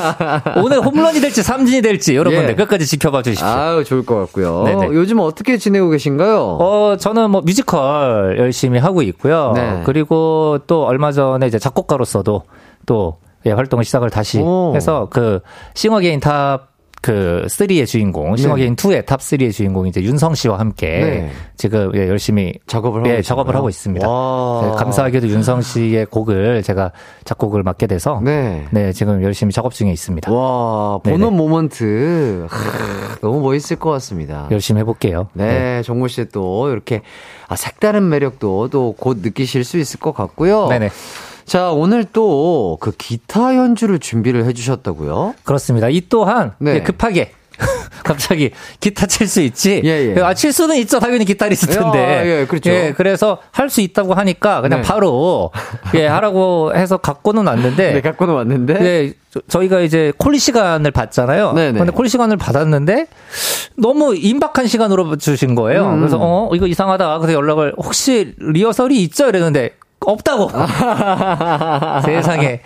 오늘 홈런이 될지 삼진이 될지 여러분들 예. 끝까지 지켜봐 주십시오. 아유, 좋을 것 같고요. 네네. 요즘 어떻게 지내고 계신가요? 어, 저는 뭐 뮤지컬 열심히 하고 있고요. 네. 그리고 또 얼마 전에 이제 작곡가로서도 또 예, 활동을 시작을 다시 오. 해서 그 싱어게인 top 3의 주인공, 싱어게인 2의 top 3의 주인공 이제 윤성 씨와 함께 네. 지금 예, 열심히 작업을 하고 예, 계시고요. 작업을 하고 있습니다. 와. 네, 감사하게도 윤성 씨의 곡을 제가 작곡을 맡게 돼서 네. 네, 지금 열심히 작업 중에 있습니다. 와, 네네. 보는 모먼트. 하, 너무 멋있을 것 같습니다. 열심히 해볼게요. 네, 정모 씨 또 이렇게 아, 색다른 매력도 또 곧 느끼실 수 있을 것 같고요. 네네. 자, 오늘 또 그 기타 연주를 준비를 해주셨다고요? 그렇습니다. 이 또한 네. 예, 급하게 갑자기 기타 칠 수 있지? 예, 예. 아, 칠 수는 있죠. 당연히 기타리스트인데. 야, 예, 그렇죠. 예, 그래서 할 수 있다고 하니까 그냥 네. 바로 예, 하라고 해서 갖고는 왔는데 네, 갖고는 왔는데. 네, 저- 저희가 이제 콜리 시간을 받잖아요. 네네. 근데 콜리 시간을 받았는데 너무 임박한 시간으로 주신 거예요. 음. 그래서 어 이거 이상하다. 그래서 연락을 혹시 리허설이 있죠? 이랬는데 없다고. 세상에.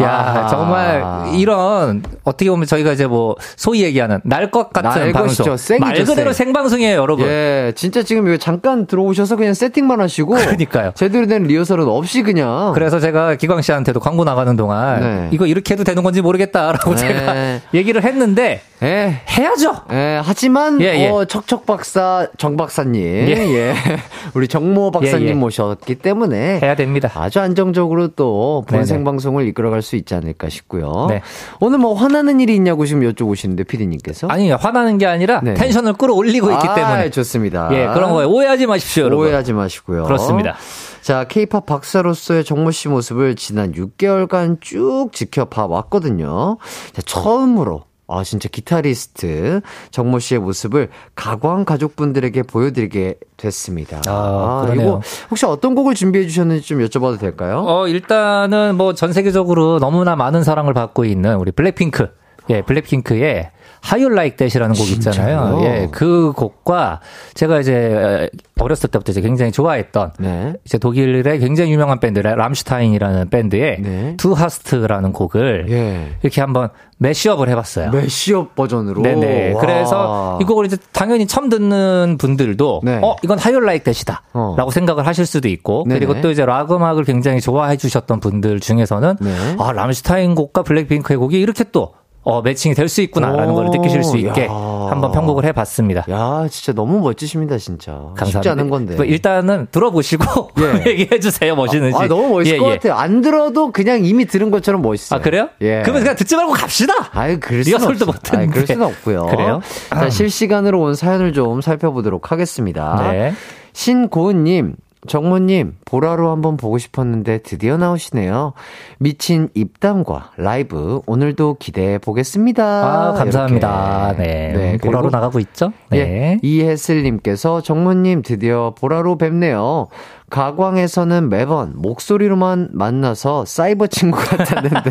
야, 아하. 정말 이런 어떻게 보면 저희가 이제 뭐 소위 얘기하는 날 것 같은 날 방송. 것이죠. 말 그대로 생. 생방송이에요, 여러분. 예, 진짜 지금 이거 잠깐 들어오셔서 그냥 세팅만 하시고. 그러니까요. 제대로 된 리허설은 없이 그냥. 그래서 제가 기광 씨한테도 광고 나가는 동안 네. 이거 이렇게 해도 되는 건지 모르겠다라고 네. 제가 얘기를 했는데 예. 해야죠. 예, 하지만 예, 예. 어, 척척 박사 정 박사님, 예. 예, 우리 정모 박사님 예, 예. 모셨기 때문에 해야 됩니다. 아주 안정적으로 또. 본생 방송을 이끌어갈 수 있지 않을까 싶고요. 네. 오늘 뭐 화나는 일이 있냐고 지금 여쭤보시는데 피디님께서 아니 화나는 게 아니라 네. 텐션을 끌어올리고 있기 아, 때문에 좋습니다. 예 그런 거에 오해하지 마십시오 여러분. 오해하지 마시고요. 그렇습니다. 자, 케이팝 박사로서의 정모 씨 모습을 지난 6개월간 쭉 지켜봐 왔거든요. 자, 처음으로 아, 진짜 기타리스트 정모 씨의 모습을 가광 가족분들에게 보여드리게 됐습니다. 아, 그러네요. 이거 혹시 어떤 곡을 준비해 주셨는지 좀 여쭤봐도 될까요? 어 일단은 뭐 전 세계적으로 너무나 많은 사랑을 받고 있는 우리 블랙핑크 예 블랙핑크의 How You Like That이라는 곡 있잖아요. 진짜요? 예 그 곡과 제가 이제 어렸을 때부터 이제 굉장히 좋아했던 네. 이제 독일의 굉장히 유명한 밴드 람슈타인이라는 밴드의 네. Du hast라는 곡을 예. 이렇게 한번 mashup을 해봤어요. mashup 버전으로. 네네. 와. 그래서 이 곡을 이제 당연히 처음 듣는 분들도 네. 어 이건 How You Like That이다 어. 라고 생각을 하실 수도 있고 네네. 그리고 또 이제 락 음악을 굉장히 좋아해 주셨던 분들 중에서는 네. 아 람슈타인 곡과 블랙핑크의 곡이 이렇게 또 어, 매칭이 될 수 있구나라는 오, 걸 느끼실 수 있게 야. 한번 편곡을 해봤습니다. 야, 진짜 너무 멋지십니다, 진짜. 감사합니다. 쉽지 않은 건데. 뭐 일단은 들어보시고 예. 얘기해 주세요. 멋있는지. 아, 너무 멋있을 예, 것 예. 같아요. 안 들어도 그냥 이미 들은 것처럼 멋있어요. 아 그래요? 예. 그러면 그냥 듣지 말고 갑시다. 아유, 그럴 수는 리허설도 없- 못했는데. 아유, 그럴 수는 없고요. 그래요? 자, 실시간으로 온 사연을 좀 살펴보도록 하겠습니다. 네. 신고은님, 정모님, 보라로 한번 보고 싶었는데 드디어 나오시네요. 미친 입담과 라이브 오늘도 기대해 보겠습니다. 아 감사합니다. 이렇게. 네. 보라로 그리고 나가고 있죠? 예, 네. 이혜슬님께서 정모님 드디어 보라로 뵙네요. 가광에서는 매번 목소리로만 만나서 사이버 친구 같았는데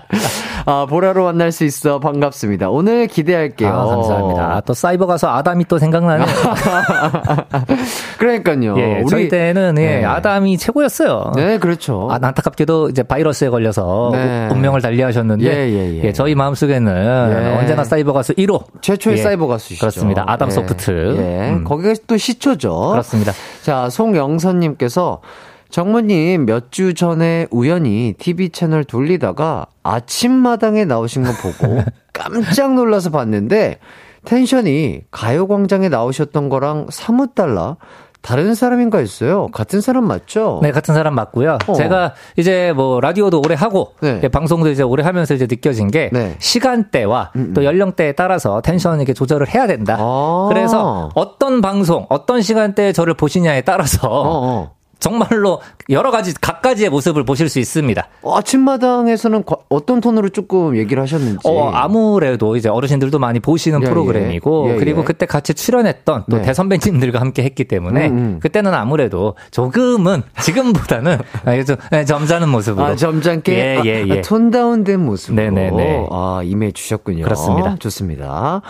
아 보라로 만날 수 있어 반갑습니다. 오늘 기대할게요. 아, 감사합니다. 또 사이버 가서 아담이 또 생각나네요. 그러니까요. 예, 우리 저희 때는 예, 네. 아담이 최고였어요. 네 그렇죠. 아, 안타깝게도 이제 바이러스에 걸려서 네. 운명을 달리하셨는데 예, 예, 예. 저희 마음속에는 예. 언제나 사이버 가수 1호 최초의 예, 사이버 가수시죠. 그렇습니다. 아담 예, 소프트. 예. 음. 거기가 또 시초죠. 그렇습니다. 자, 송영선님께서 정모님 몇 주 전에 우연히 TV 채널 돌리다가 아침마당에 나오신 거 보고 깜짝 놀라서 봤는데 텐션이 가요광장에 나오셨던 거랑 사뭇 달라 다른 사람인가 했어요. 같은 사람 맞죠? 네, 같은 사람 맞고요. 어. 제가 이제 뭐 라디오도 오래 하고 네. 예, 방송도 이제 오래 하면서 이제 느껴진 게 네. 시간대와 음, 음. 또 연령대에 따라서 텐션 이렇게 조절을 해야 된다. 아. 그래서 어떤 방송, 어떤 시간대에 저를 보시냐에 따라서 어, 어. 정말로 여러 가지 각가지의 모습을 보실 수 있습니다. 어, 아침마당에서는 과- 어떤 톤으로 조금 얘기를 하셨는지. 어, 아무래도 이제 어르신들도 많이 보시는 예, 프로그램이고 예. 예, 그리고 예. 그때 같이 출연했던 또 네. 대선배님들과 함께 했기 때문에 음, 음. 그때는 아무래도 조금은 지금보다는 아, 좀 예, 점잖은 모습으로 아, 점잖게 예, 예, 아, 예. 아, 톤 다운된 모습으로 네네네. 아, 임해 주셨군요. 그렇습니다. 좋습니다.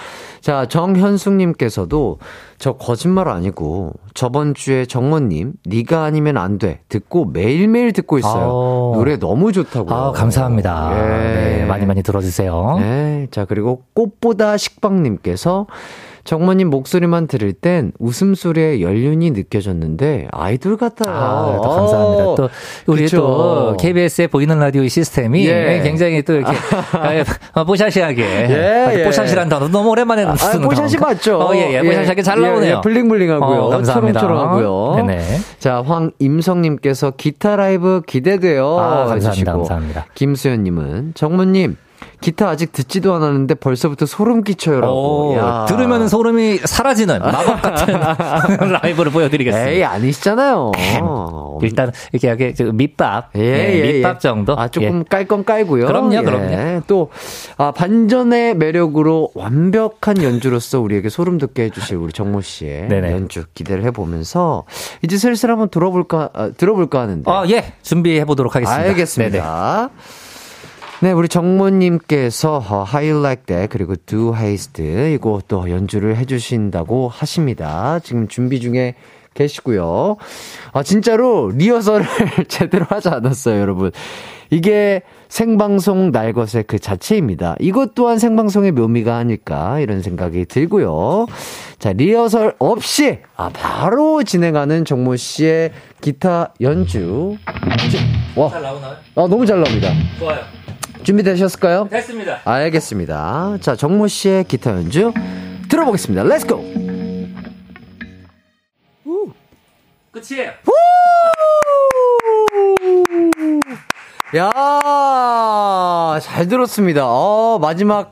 자, 정현숙님께서도 저 거짓말 아니고 저번 주에 정원님 네가 아니면 안 돼 듣고 매일매일 듣고 있어요. 아오. 노래 너무 좋다고요. 아, 감사합니다. 예. 네, 많이 많이 들어주세요. 네. 자, 그리고 꽃보다 식빵님께서 정모님 목소리만 들을 땐 웃음소리에 연륜이 느껴졌는데 아이돌 같아요. 아, 또 감사합니다. 또 우리 그쵸. 또 KBS의 보이는 라디오 시스템이 예. 굉장히 또 이렇게 어, 뽀샤시하게 예, 예. 뽀샤시란 단어 너무 오랜만에 아, 쓰는 뽀샤시 단어인가? 맞죠? 어, 예, 예. 뽀샤시하게 잘 예, 나오네요. 예, 블링블링하고요. 어, 감사합니다. 초롱초롱하고요. 네네. 자, 황임성님께서 기타 라이브 기대돼요. 아, 감사합니다. 해주시고. 감사합니다. 김수현님은 정모님 기타 아직 듣지도 않았는데 벌써부터 소름 끼쳐요라고. 오. 들으면 소름이 사라지는 마법 같은 라이브를 보여드리겠습니다. 에이 아니시잖아요. 일단 이렇게 하게 저 밑밥, 예, 네, 예, 밑밥 예. 정도. 아, 조금 예. 깔건 깔고요. 그럼요, 예. 그럼요. 또, 아, 반전의 매력으로 완벽한 연주로서 우리에게 소름 돋게 해주실 우리 정모 씨의 네네. 연주 기대를 해보면서 이제 슬슬 한번 들어볼까, 아, 들어볼까 하는데. 아, 예, 준비해 보도록 하겠습니다. 알겠습니다. 네, 우리 정모님께서 어, You Like That 그리고 Do Haste 이거 또 연주를 해주신다고 하십니다. 지금 준비 중에 계시고요. 아 진짜로 리허설을 제대로 하지 않았어요, 여러분. 이게 생방송 날 것의 그 자체입니다. 이것 또한 생방송의 묘미가 아닐까 이런 생각이 들고요. 자 리허설 없이 아 바로 진행하는 정모 씨의 기타 연주. 와, 잘 나오나요? 아 너무 잘 나옵니다. 좋아요. 준비되셨을까요? 됐습니다. 알겠습니다. 자, 정모 씨의 기타 연주 들어보겠습니다. Let's go! 끝이에요. 야, 잘 들었습니다. 어, 마지막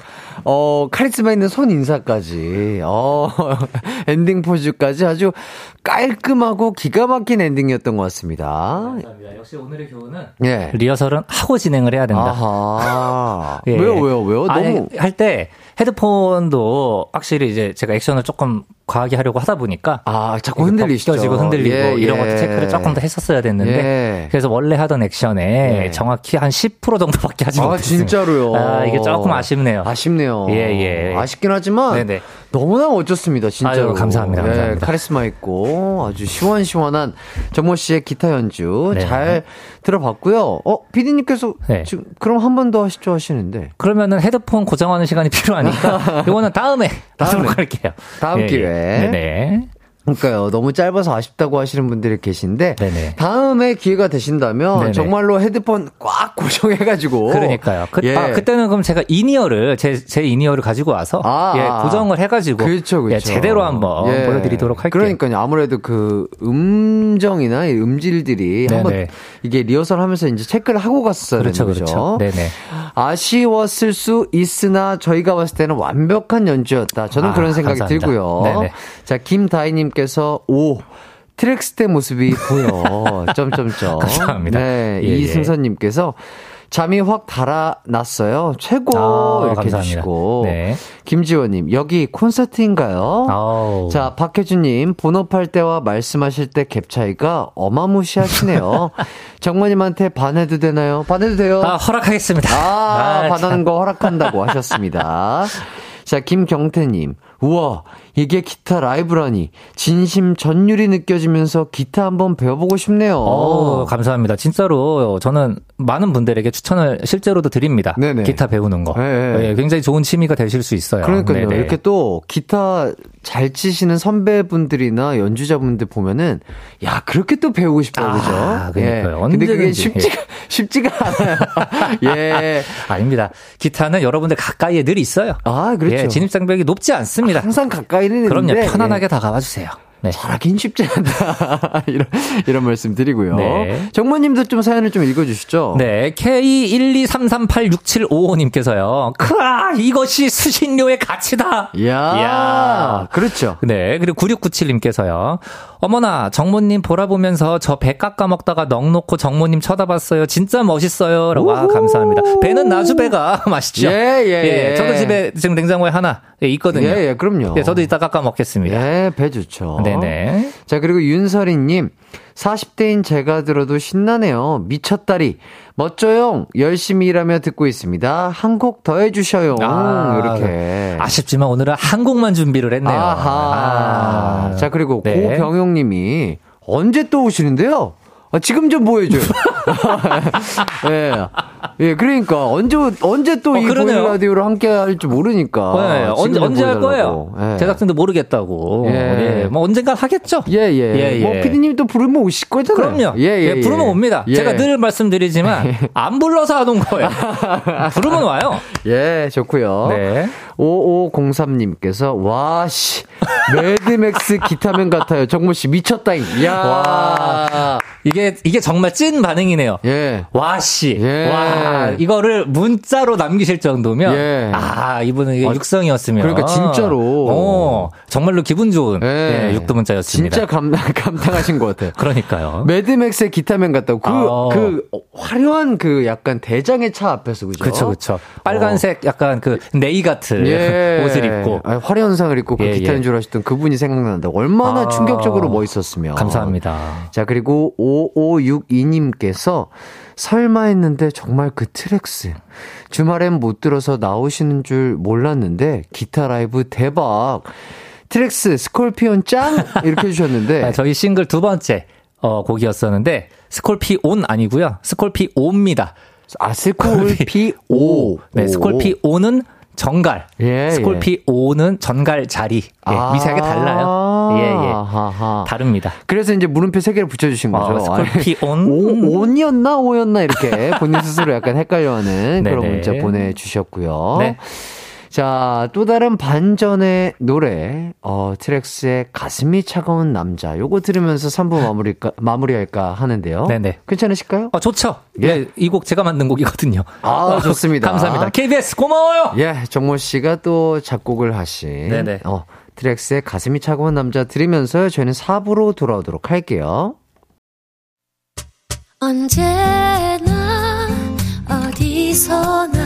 어, 카리스마 있는 손 인사까지. 어, 엔딩 포즈까지 아주 깔끔하고 기가 막힌 엔딩이었던 것 같습니다. 감사합니다. 역시 오늘의 교훈은 예. 리허설은 하고 진행을 해야 된다. 아하. 예. 왜요, 왜요, 왜요? 너무. 할 때 헤드폰도 확실히 이제 제가 액션을 조금 과하게 하려고 하다 보니까 아, 자꾸 흔들리시죠. 벗겨지고 흔들리고 예, 이런 예. 것도 체크를 조금 더 했었어야 됐는데 예. 그래서 원래 하던 액션에 예. 정확히 한 10% 정도밖에 하지 아, 못했습니다. 진짜로요? 아, 이게 조금 아쉽네요. 아쉽네요. 예, 예. 아쉽긴 하지만. 네네. 너무나 멋졌습니다, 진짜로. 아유, 감사합니다, 예, 감사합니다. 카리스마 있고 아주 시원시원한 정모 씨의 기타 연주 네. 잘 들어봤고요. 어, 피디님께서 네. 지금 그럼 한 번 더 하시죠 하시는데 그러면은 헤드폰 고정하는 시간이 필요하니까 이거는 다음에 다음에. 하도록 할게요. 다음 예, 예. 기회에. 네네. 그러니까요. 너무 짧아서 아쉽다고 하시는 분들이 계신데 네네. 다음에 기회가 되신다면 네네. 정말로 헤드폰 꽉 고정해 가지고 그러니까요. 그, 예. 아, 그때는 그럼 제가 in-ear를 제, 제 in-ear를 가지고 와서 아, 예, 아. 고정을 해 가지고 그렇죠, 그렇죠. 예, 제대로 한번 예. 보여 드리도록 할게요. 그러니까요. 아무래도 그 음정이나 이 음질들이 네네. 한번 이게 리허설 하면서 이제 체크를 하고 갔어야 그렇죠, 되는 거죠. 그렇죠. 네네. 아쉬웠을 수 있으나 저희가 봤을 때는 완벽한 연주였다. 저는 아, 그런 생각이 감사합니다. 들고요. 네네. 자, 김다희 님 께서 오. TRAX 때 모습이 보여. 점점점. 감사합니다. 네. 예, 예. 이승선님께서 잠이 확 달아났어요. 최고. 아, 이렇게 감사합니다. 해주시고. 네. 김지원님, 여기 콘서트인가요? 아우. 자, 박혜준님, 본업할 때와 말씀하실 때 갭 차이가 어마무시하시네요. 정모님한테 반해도 되나요? 반해도 돼요. 아, 허락하겠습니다. 아, 아, 반하는 거 허락한다고 하셨습니다. 자, 김경태님. 우와, 이게 기타 라이브라니. 진심 전율이 느껴지면서 기타 한번 배워보고 싶네요. 어, 감사합니다. 진짜로 저는 많은 분들에게 추천을 실제로도 드립니다. 네네. 기타 배우는 거. 네. 예, 굉장히 좋은 취미가 되실 수 있어요. 그러니까요. 네네. 이렇게 또 기타 잘 치시는 선배분들이나 연주자분들 보면은 야 그렇게 또 배우고 싶다 그죠? 아, 그러니까요. 예. 근데 그게. 쉽지가 쉽지가 않아요. 예. 아닙니다. 기타는 여러분들 가까이에 늘 있어요. 아 그렇죠. 예, 진입 장벽이 높지 않습니다. 항상 가까이 는 그럼요. 편안하게 예. 다가와 주세요. 네. 잘하긴 쉽지 않다. 이런 이런 말씀 드리고요. 네. 정모님도 좀 사연을 좀 읽어주시죠. 네, K123386755님께서요. 크아, 이것이 수신료의 가치다. 이야. 이야. 그렇죠. 네, 그리고 9697님께서요. 어머나, 정모님 보라보면서 저 배 깎아 먹다가 넋 놓고 정모님 쳐다봤어요. 진짜 멋있어요. 라고, 아, 감사합니다. 배는 나주배가 맛있죠. 예, 예, 예. 저도 집에 지금 냉장고에 하나 예, 있거든요. 예, 예, 그럼요. 예, 저도 이따 깎아 먹겠습니다. 예, 배 좋죠. 네 네. 자, 그리고 윤설이님. 40대인 제가 들어도 신나네요. 미쳤다리. 멋져요. 열심히 일하며 듣고 있습니다. 한 곡 더 해주셔요. 아, 이렇게. 아쉽지만 오늘은 한 곡만 준비를 했네요. 아하. 아. 자, 그리고 네. 고병용님이 언제 또 오시는데요? 아, 지금 좀 보여줘요. 예. 예, 그러니까 언제 언제 또 어, 이. 보이는 라디오를 함께 할지 모르니까. 네, 언제 좀 언제 할. 거예요? 예. 제작진도 모르겠다고. 예. 예. 뭐 언젠간 하겠죠. 예, 예. 예, 예. 뭐 피디님이 또 부르면 오실 거잖아요. 그럼요. 예, 예. 예, 부르면 예. 옵니다. 예. 제가 늘 말씀드리지만 안 불러서 안 온 거예요. 부르면 와요. 예, 좋고요. 네. 5503님께서, 와, 씨, 매드맥스 기타맨 같아요. 정모 씨, 미쳤다잉. 이야. 와. 이게, 이게 정말 찐 반응이네요. 예. 와, 씨. 예. 와. 이거를 문자로 남기실 정도면. 예. 아, 이분은 이게 아, 육성이었으면. 그러니까 진짜로. 어, 정말로 기분 좋은. 예. 예, 육두 문자였습니다. 진짜 감, 감당하신 것 같아요. 그러니까. 매드맥스의 기타맨 같다고. 그, 아. 그, 화려한 그 약간 대장의 차 앞에서, 그죠? 그쵸, 그쵸. 빨간색 약간 그 내의 같은 예. 옷을 입고. 아, 화려한 의상을 입고 그 예, 기타 연, 예. 주하시던 그분이 생각난다고. 얼마나 아. 충격적으로 멋있었으면. 감사합니다. 자, 그리고 5562님께서 설마 했는데 정말 그 TRAX. 주말엔 못 들어서 나오시는 줄 몰랐는데 기타 라이브 대박. TRAX Scorpion 짱 이렇게 해주셨는데 아, 저희 싱글 두 번째 어, 곡이었었는데 Scorpion 아니고요. Scorpio입니다. 아 Scorpio 네, Scorpio는 정갈. 예, 스콜피 오는 전갈 자리. 예, 미세하게 달라요. 예, 예. 아하하. 다릅니다. 그래서 이제 물음표 세 개를 붙여주신 거죠. 어, 스콜피 온. 오, 온이었나 오였나 이렇게 본인 스스로 약간 헷갈려하는 그런 네네. 문자 보내주셨고요. 네. 자, 또 다른 반전의 노래, 어, 트랙스의 가슴이 차가운 남자. 요거 들으면서 3부 마무리까, 마무리할까 하는데요. 네네. 괜찮으실까요? 어, 좋죠. 예. 예, 이 곡 제가 만든 곡이거든요. 아, 좋습니다. 감사합니다. KBS 고마워요. 예, 정모 씨가 또 작곡을 하신. 네네. 어, 트랙스의 가슴이 차가운 남자 들으면서 저희는 4부로 돌아오도록 할게요. 언제나 어디서나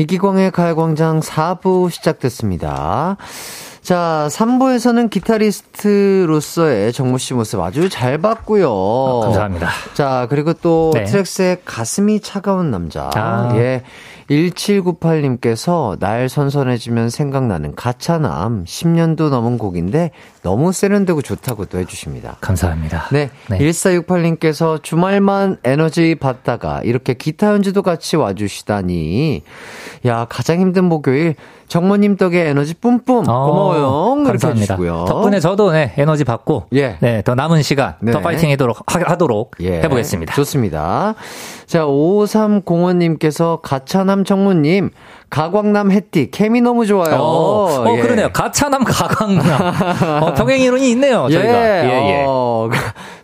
이기광의 가요광장 4부 시작됐습니다. 자, 3부에서는 기타리스트로서의 정모 씨 모습 아주 잘 봤고요. 감사합니다. 자, 그리고 또 네. 트랙스의 가슴이 차가운 남자. 아. 예. 1798님께서 날 선선해지면 생각나는 가차남 10년도 넘은 곡인데 너무 세련되고 좋다고 또 해주십니다. 감사합니다. 네. 네. 1468님께서 주말만 에너지 받다가 이렇게 기타 연주도 같이 와주시다니. 야, 가장 힘든 목요일 정모님 덕에 에너지 뿜뿜. 어, 고마워요. 감사합니다. 해주시고요. 덕분에 저도 네, 에너지 받고 예. 네, 더 남은 시간 네. 더 파이팅 하도록, 하, 도록 예, 해보겠습니다. 좋습니다. 자, 5305님께서 가차남 정모님, 가광남 햇띠, 케미 너무 좋아요. 어, 어, 예. 그러네요. 가차남 가강남. 어, 병행 이론이 있네요, 저희가. 예, 예, 예.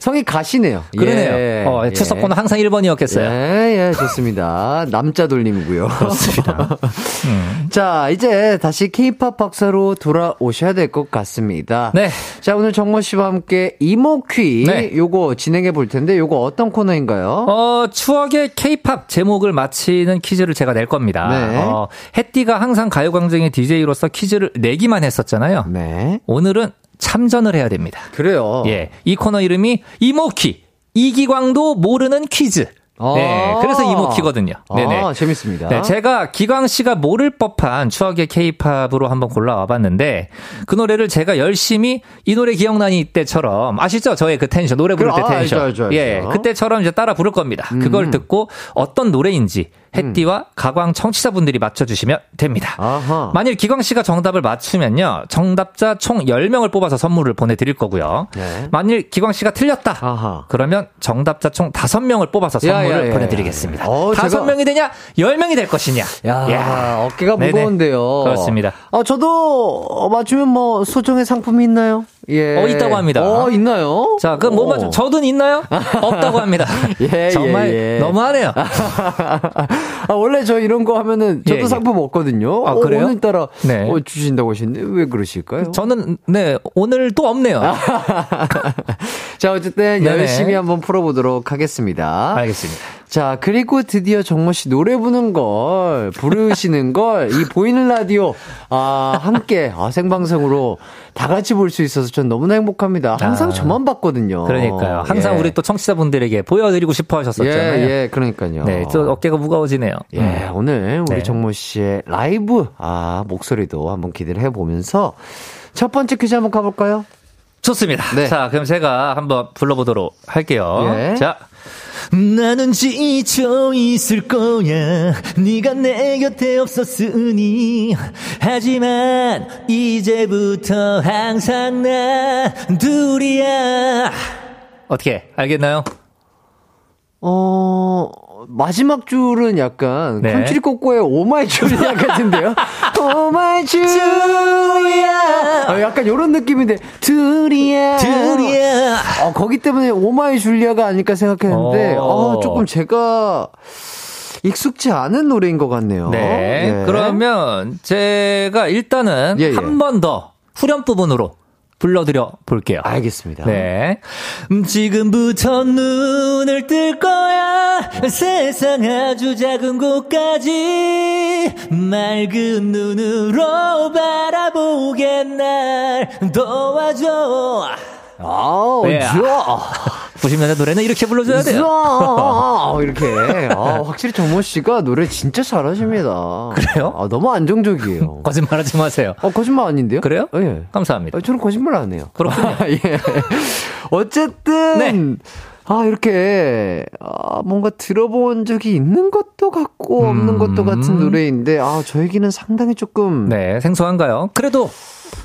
어, 성이 가시네요. 그러네요. 예, 어, 예. 출석번호 항상 1번이었겠어요. 예, 예, 좋습니다. 남자 돌림이고요. 그렇습니다. 음. 자, 이제 다시 케이팝 박사로 돌아오셔야 될 것 같습니다. 네. 자, 오늘 정모 씨와 함께 이모퀴 네. 요거 진행해 볼 텐데 요거 어떤 코너인가요? 어, 추억의 케이팝 제목을 맞히는 퀴즈를 제가 낼 겁니다. 네. 어, 햇띠가 항상 가요 광장의 DJ로서 퀴즈를 내기만 했었잖아요. 네. 오늘은 참전을 해야 됩니다. 그래요. 예. 이 코너 이름이 이모퀴. 이기광도 모르는 퀴즈. 네. 아. 그래서 이모퀴거든요. 네네. 아, 재밌습니다. 네, 제가 기광 씨가 모를 법한 추억의 케이팝으로 한번 골라와 봤는데 그 노래를 제가 열심히 이 노래 기억나니 이때처럼 아시죠? 저의 그 텐션 노래 부를 때 그럼, 아, 텐션. 알죠, 알죠, 알죠. 예, 그때처럼 이제 따라 부를 겁니다. 그걸 듣고 어떤 노래인지 햇띠와 가광 청취자분들이 맞춰주시면 됩니다. 아하. 만일 기광 씨가 정답을 맞추면요. 정답자 총 10명을 뽑아서 선물을 보내드릴 거고요. 네. 만일 기광 씨가 틀렸다. 아하. 그러면 정답자 총 5명을 뽑아서 야, 선물을 야, 야, 보내드리겠습니다. 야. 어, 다섯 제가- 명이 되냐? 10명이 될 것이냐? 야, 야. 어깨가 네네. 무거운데요. 그렇습니다. 아, 저도 어, 맞추면 뭐 소정의 상품이 있나요? 예. 어, 있다고 합니다. 어, 있나요? 자, 그럼 뭐 오. 맞죠? 저든 있나요? 없다고 합니다. 예, 정말 예, 예. 너무하네요. 아, 원래 저 이런 거 하면은 저도 예, 예. 상품 없거든요. 아, 어, 그래요? 오늘따라 네. 어, 주신다고 하시는데 왜 그러실까요? 저는 네 오늘 또 없네요. 자, 어쨌든 네네. 열심히 한번 풀어보도록 하겠습니다. 알겠습니다. 자, 그리고 드디어 정모 씨 노래 부는 걸, 부르시는 걸, 이 보이는 라디오, 아, 함께, 아, 생방송으로 다 같이 볼 수 있어서 전 너무나 행복합니다. 항상 아. 저만 봤거든요. 그러니까요. 항상 예. 우리 또 청취자분들에게 보여드리고 싶어 하셨었잖아요. 예, 예, 그러니까요. 네, 또 어깨가 무거워지네요. 예, 음. 오늘 우리 네. 정모 씨의 라이브, 아, 목소리도 한번 기대를 해보면서 첫 번째 퀴즈 한번 가볼까요? 좋습니다. 네. 자, 그럼 제가 한번 불러보도록 할게요. 예. 자. 나는 지쳐 있을 거야. 네가 내 곁에 없었으니. 하지만 이제부터 항상 나 둘이야. 어떻게 알겠나요? 어, 마지막 줄은 약간 네. 컨츄리 꼬꼬의 Oh My Julia 같은데요? Oh My Julia. 어, 약간 이런 느낌인데, 둘이야. 둘이야. 어, 거기 때문에 Oh My Julia가 아닐까 생각했는데, 어. 어, 조금 제가 익숙지 않은 노래인 것 같네요. 네. 예. 그러면 제가 일단은 예, 예. 한번 더 후렴 부분으로 불러드려 볼게요. 알겠습니다. 네. 음, 지금부터 눈을 뜰 거야. 세상 아주 작은 곳까지 맑은 눈으로 바라보게 날 도와줘. 아우, 네. 좋아. 90년대 노래는 이렇게 불러줘야 돼요. 좋아. 이렇게. 아, 확실히 정모 씨가 노래 진짜 잘하십니다. 그래요? 아, 너무 안정적이에요. 거짓말 하지 마세요. 어, 거짓말 아닌데요? 그래요? 예. 감사합니다. 아, 저는 거짓말 안 해요. 그렇군요. 예. 어쨌든. 네. 아, 이렇게, 아, 뭔가 들어본 적이 있는 것도 같고, 없는 음. 것도 같은 노래인데, 아, 저에게는 상당히 조금. 네, 생소한가요? 그래도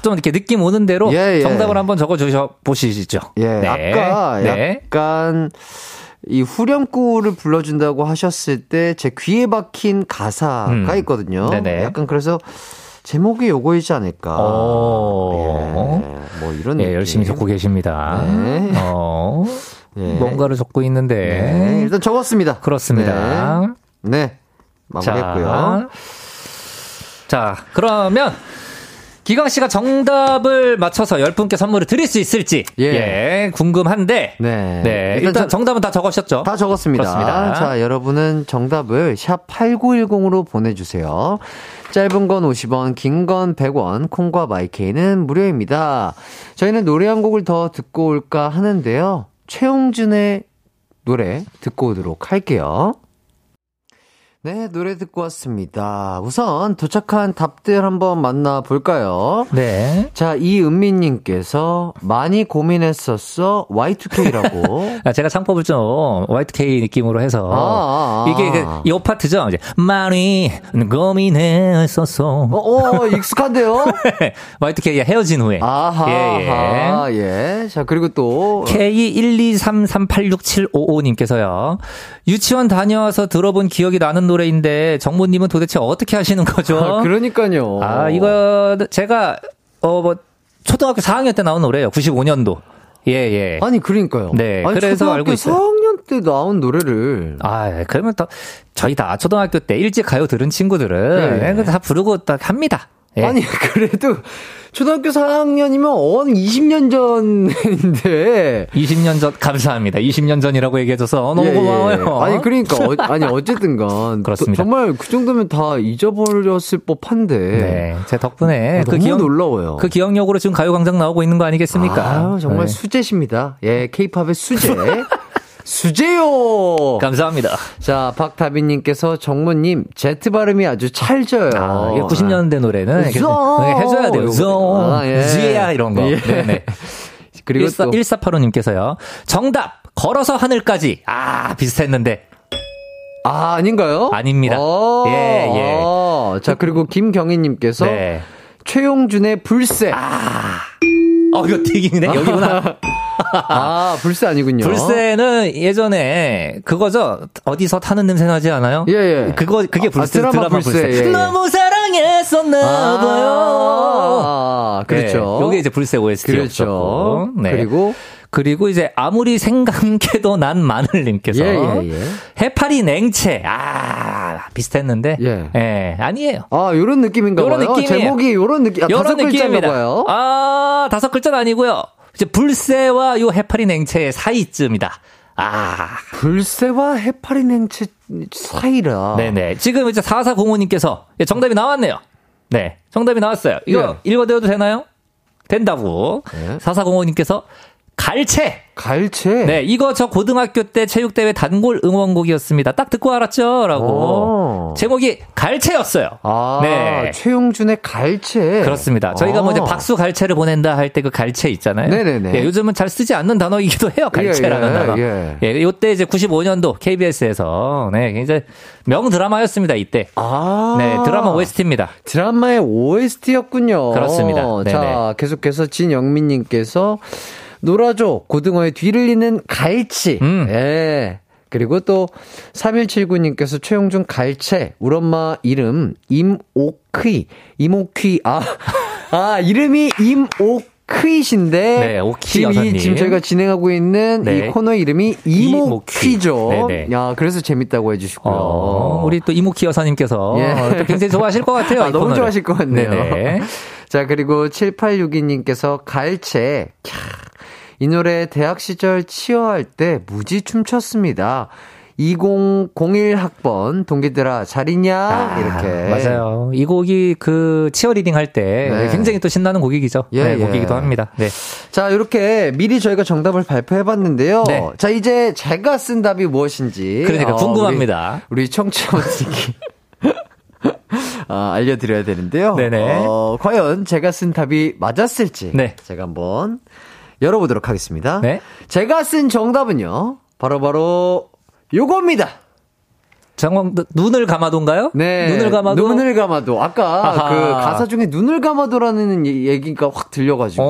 좀 이렇게 느낌 오는 대로 예, 예. 정답을 한번 적어 주셔 보시죠. 예, 네. 아까 네. 약간 이 후렴구를 불러준다고 하셨을 때 제 귀에 박힌 가사가 음. 있거든요. 네네. 약간 그래서 제목이 요거이지 않을까. 오. 예, 뭐 이런 예, 느낌. 열심히 적고 계십니다. 네. 어, 예. 뭔가를 적고 있는데. 네, 일단 적었습니다. 그렇습니다. 네. 네. 마무리했고요. 자, 그러면 기광 씨가 정답을 맞춰서 10분께 선물을 드릴 수 있을지 예. 예, 궁금한데 네. 네, 일단 일단, 저- 정답은 다 적으셨죠? 다 적었습니다. 그렇습니다. 자, 여러분은 정답을 샵 8910으로 보내 주세요. 짧은 건 50원, 긴 건 100원, 콩과 마이케이는 무료입니다. 저희는 노래 한 곡을 더 듣고 올까 하는데요. 최용준의 노래 듣고 오도록 할게요. 네, 노래 듣고 왔습니다. 우선 도착한 답들 한번 만나볼까요? 네. 자, 이은미님께서 많이 고민했었어. Y2K라고. 아, 제가 창법을 좀 Y2K 느낌으로 해서 아, 아, 아. 이게 그, 이 파트죠. 이제 많이 고민했었어. 어, 어, 익숙한데요? Y2K 헤어진 후에. 아하, 예, 예. 아하, 예. 자, 그리고 또. K123386755님께서요. 유치원 다녀와서 들어본 기억이 나는 노래인데 정모님은 도대체 어떻게 하시는 거죠? 아, 그러니까요. 아, 이거 제가 어 뭐 초등학교 4학년 때 나온 노래예요. 95년도. 예, 예. 아니, 그러니까요. 네, 아니, 그래서 초등학교 알고 있어요. 4학년 때 나온 노래를. 아, 그러면 또 저희 다 초등학교 때 일찍 가요 들은 친구들은 네. 예, 다 부르고 딱 합니다. 예. 아니, 그래도 초등학교 4학년이면 언 20년 전인데. 20년 전 감사합니다. 20년 전이라고 얘기해줘서 너무 예, 예. 고마워요. 아니, 그러니까. 어, 아니, 어쨌든 간. 그렇습니다. 또 정말 그 정도면 다 잊어버렸을 법한데. 네, 제 덕분에 아, 그 너무 기억 놀라워요. 그 기억력으로 지금 가요광장 나오고 있는 거 아니겠습니까? 아, 정말 네. 수제십니다. 예, 케이팝의 수제. 수제요! 감사합니다. 자, 박다빈님께서 정모님, 제트 발음이 아주 찰져요. 아, 이게 90년대 노래는! 네, 해줘야 돼요. zonk, 아, 예. 지야 이런 거. 예. 네네. 그리고 14, 또. 1485님께서요. 정답! 걸어서 하늘까지. 아, 비슷했는데. 아, 아닌가요? 아닙니다. 어, 예, 예. 어, 자, 그리고 김경희님께서 네. 최용준의 불새. 어, 이거 튀기네. 여기구나. 아, 불새 아니군요. 불새는 예전에 그거죠. 어디서 타는 냄새 나지 않아요? 예, 예. 그거 그게 아, 불새 드라마 드라마, 불새, 불새. 예, 예. 너무 사랑했었나 봐요. 아, 그렇죠. 네, 요게 이제 불새 OST였고. 그렇죠. 네. 그리고 그리고 이제 아무리 생각해도 난 마늘님께서 예, 예, 예. 해파리 냉채 아 비슷했는데 예. 예, 아니에요. 아, 요런 느낌인가 요런 봐요. 느낌이에요. 제목이 요런 느낌. 아, 다섯 글자인가 느낌입니다. 봐요. 아 다섯 글자는 아니고요. 이제 불새와 요 해파리 냉채의 사이쯤이다. 아, 불새와 해파리 냉채 사이라. 네네. 지금 이제 4405님께서 정답이 나왔네요. 네. 정답이 나왔어요. 이거 읽어드려도 되나요? 된다고. 네. 4405님께서 갈채. 갈채. 네, 이거 저 고등학교 때 체육대회 단골 응원곡이었습니다. 딱 듣고 알았죠? 라고. 오. 제목이 갈채였어요. 아, 네. 최용준의 갈채. 그렇습니다. 저희가 뭐 이제 아. 박수 갈채를 보낸다 할 때 그 갈채 있잖아요. 네네네. 예, 요즘은 잘 쓰지 않는 단어이기도 해요. 갈채라는 예, 예, 단어. 예. 예, 요때 이제 95년도 KBS에서 네, 굉장히 명 드라마였습니다. 이때. 아. 네, 드라마 OST입니다. 드라마의 OST였군요. 그렇습니다. 자, 네네. 계속해서 진영민님께서 놀아줘 고등어의 뒤를 잇는 갈치. 음. 예. 그리고 또 3179님께서 최용준 갈채. 우리 엄마 이름 임오퀴. 임오퀴. 아, 아 이름이 임오퀴신데 네, 오키 지금, 이, 여사님. 지금 저희가 진행하고 있는 네. 이 코너 이름이 이모퀴죠. 이모퀴. 네네. 야, 그래서 재밌다고 해주시고요. 어, 우리 또 이모키 여사님께서 예. 또 굉장히 좋아하실 것 같아요. 아, 이 너무. 좋아하실 것 같네요. 네네. 자, 그리고 7862님께서 갈채. 캬, 이 노래 대학 시절 치어할 때 무지 춤췄습니다. 2001 학번 동기들아 잘 있냐? 이렇게. 아, 맞아요. 이 곡이 그 치어리딩 할때 네. 굉장히 또 신나는 곡이죠. 예, 네, 예. 곡이기도 합니다. 네. 자, 이렇게 미리 저희가 정답을 발표해 봤는데요. 네. 자, 이제 제가 쓴 답이 무엇인지. 그러니까 어, 궁금합니다. 우리, 우리 청취자분들께. 아, 알려드려야 되는데요. 네네. 어, 과연 제가 쓴 답이 맞았을지. 네. 제가 한번 열어보도록 하겠습니다. 네. 제가 쓴 정답은요. 바로바로 요겁니다. 정원 눈을 감아도인가요? 네. 눈을 감아도. 눈을 감아도. 아까 아하. 그 가사 중에 눈을 감아도라는 얘- 얘기가 확 들려가지고.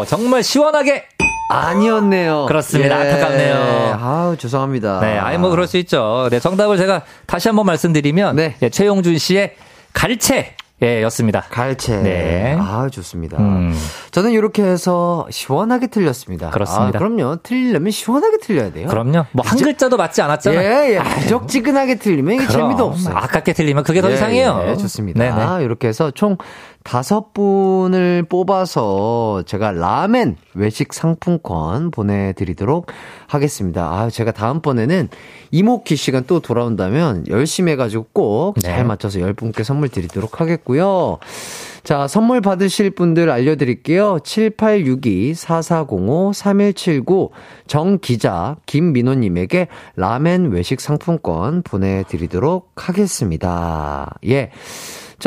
오, 정말 시원하게. 아니었네요. 그렇습니다. 안타깝네요. 아우, 죄송합니다. 네, 아니 뭐 그럴 수 있죠. 네, 정답을 제가 다시 한번 말씀드리면 네. 예, 최용준 씨의 갈채 예, 였습니다. 갈채. 네. 아, 좋습니다. 음. 저는 이렇게 해서 시원하게 틀렸습니다. 그렇습니다. 아, 그럼요. 틀리려면 시원하게 틀려야 돼요. 그럼요. 뭐 한 글자도 맞지 않았잖아요. 예, 예. 부적지근하게 틀리면 이게. 재미도 없어요. 아깝게 틀리면 그게 더 예, 이상해요. 예, 좋습니다. 네네. 이렇게 해서 총 다섯 분을 뽑아서 제가 라멘 외식 상품권 보내드리도록 하겠습니다. 아, 제가 다음번에는 이모키 시간 또 돌아온다면 열심히 해가지고 꼭잘 네. 맞춰서 열 분께 선물 드리도록 하겠고요. 자, 선물 받으실 분들 알려드릴게요. 7862-4405-3179 정기자 김민호님에게 라멘 외식 상품권 보내드리도록 하겠습니다. 예.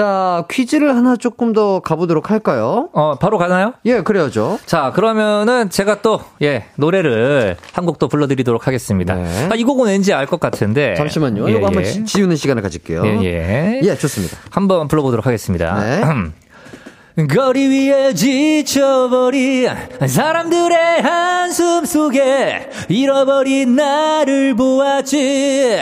자, 퀴즈를 하나 조금 더 가보도록 할까요? 어, 바로 가나요? 예, 그래야죠. 자, 그러면은 제가 또, 예, 노래를 한 곡 또 불러드리도록 하겠습니다. 네. 아, 이 곡은 왠지 알 것 같은데. 잠시만요. 예, 이거 한번 예. 지- 지우는 시간을 가질게요. 예, 예. 예, 좋습니다. 한번 불러보도록 하겠습니다. 네. 거리 위에 지쳐버린 사람들의 한숨 속에 잃어버린 나를 보았지.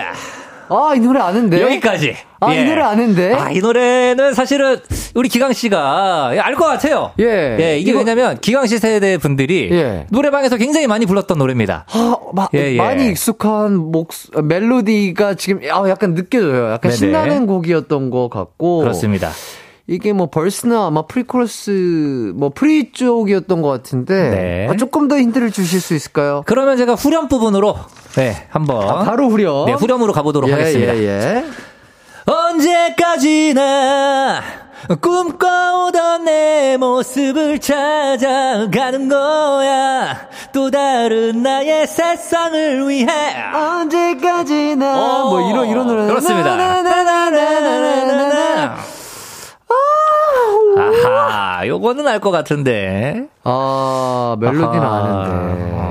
아, 이 노래 아는데? 여기까지. 아, 예. 이 노래 아는데? 아, 이 노래는 사실은 우리 기강 씨가 알 것 같아요. 예. 예, 이게 이거- 왜냐면 기강 씨 세대 분들이 예. 노래방에서 굉장히 많이 불렀던 노래입니다. 아, 마- 예, 예. 많이 익숙한 목 멜로디가 지금 아, 약간 느껴져요. 약간 네네. 신나는 곡이었던 것 같고. 그렇습니다. 이게 뭐 verse나 아마 pre-chorus 뭐 pre 쪽이었던 것 같은데 네. 아, 조금 더 힌트를 주실 수 있을까요? 그러면 제가 후렴 부분으로 네, 한번. 아, 바로 후렴. 네, 후렴으로 가보도록 예, 하겠습니다. 예, 예. 언제까지나 꿈꿔오던 내 모습을 찾아가는 거야. 또 다른 나의 세상을 위해. 언제까지나. 어, 뭐 이런, 이런 노래. 그렇습니다. 아, 나나나나나나나. 아하, 요거는 알 것 같은데. 아, 멜로디는 아하. 아는데.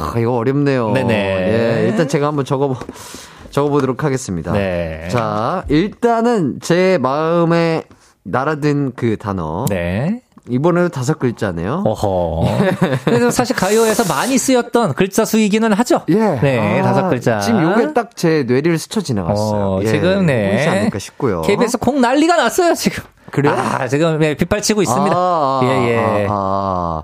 아, 이거 어렵네요. 네네. 예, 일단 제가 한번 적어 적어보도록 하겠습니다. 네. 자 일단은 제 마음에 날아든 그 단어 네. 이번에도 다섯 글자네요. 어허. 그래서 사실 가요에서 많이 쓰였던 글자 수이기는 하죠. 예. 네, 아, 다섯 글자. 지금 요게 딱 제 뇌리를 스쳐 지나갔어요. 어, 예, 지금 네. 보이지 않을까 싶고요. KBS 콩 난리가 났어요, 지금. 그래요? 아, 지금 예, 빗발치고 있습니다. 아, 예, 예. 아, 아.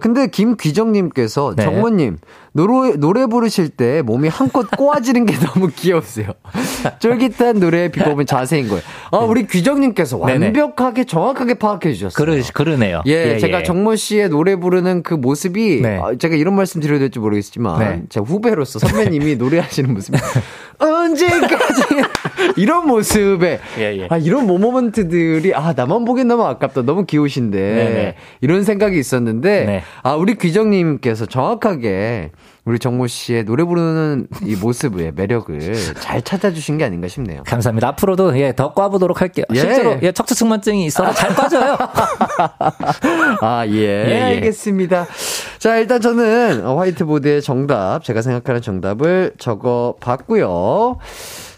근데 김귀정님께서 네. 정모님 노래 노래 부르실 때 몸이 한껏 꼬아지는 게 너무 귀여우세요. 쫄깃한 노래의 비법은 자세인 거예요. 아 우리 귀정님께서 네네. 완벽하게 정확하게 파악해 주셨어요. 그러, 그러네요. 예, 제가 정모 씨의 노래 부르는 그 모습이 네. 아, 제가 이런 말씀 드려야 될지 모르겠지만 네. 제가 후배로서 선배님이 노래하시는 모습 언제까지 이런 모습에 예, 예. 아 이런 모모먼트들이 아 나만 보기엔 너무 아깝다 너무 귀여우신데 네네. 이런 생각이 있었는데 네. 아 우리 귀정님께서 정확하게 우리 정모 씨의 노래 부르는 이 모습의 매력을 잘 찾아주신 게 아닌가 싶네요. 감사합니다. 앞으로도 예, 더 꽈보도록 할게요. 예. 실제로 예, 척추측만증이 있어서 잘 빠져요. 아, 예. 예. 알겠습니다. 자, 일단 저는 화이트보드의 정답, 제가 생각하는 정답을 적어 봤고요.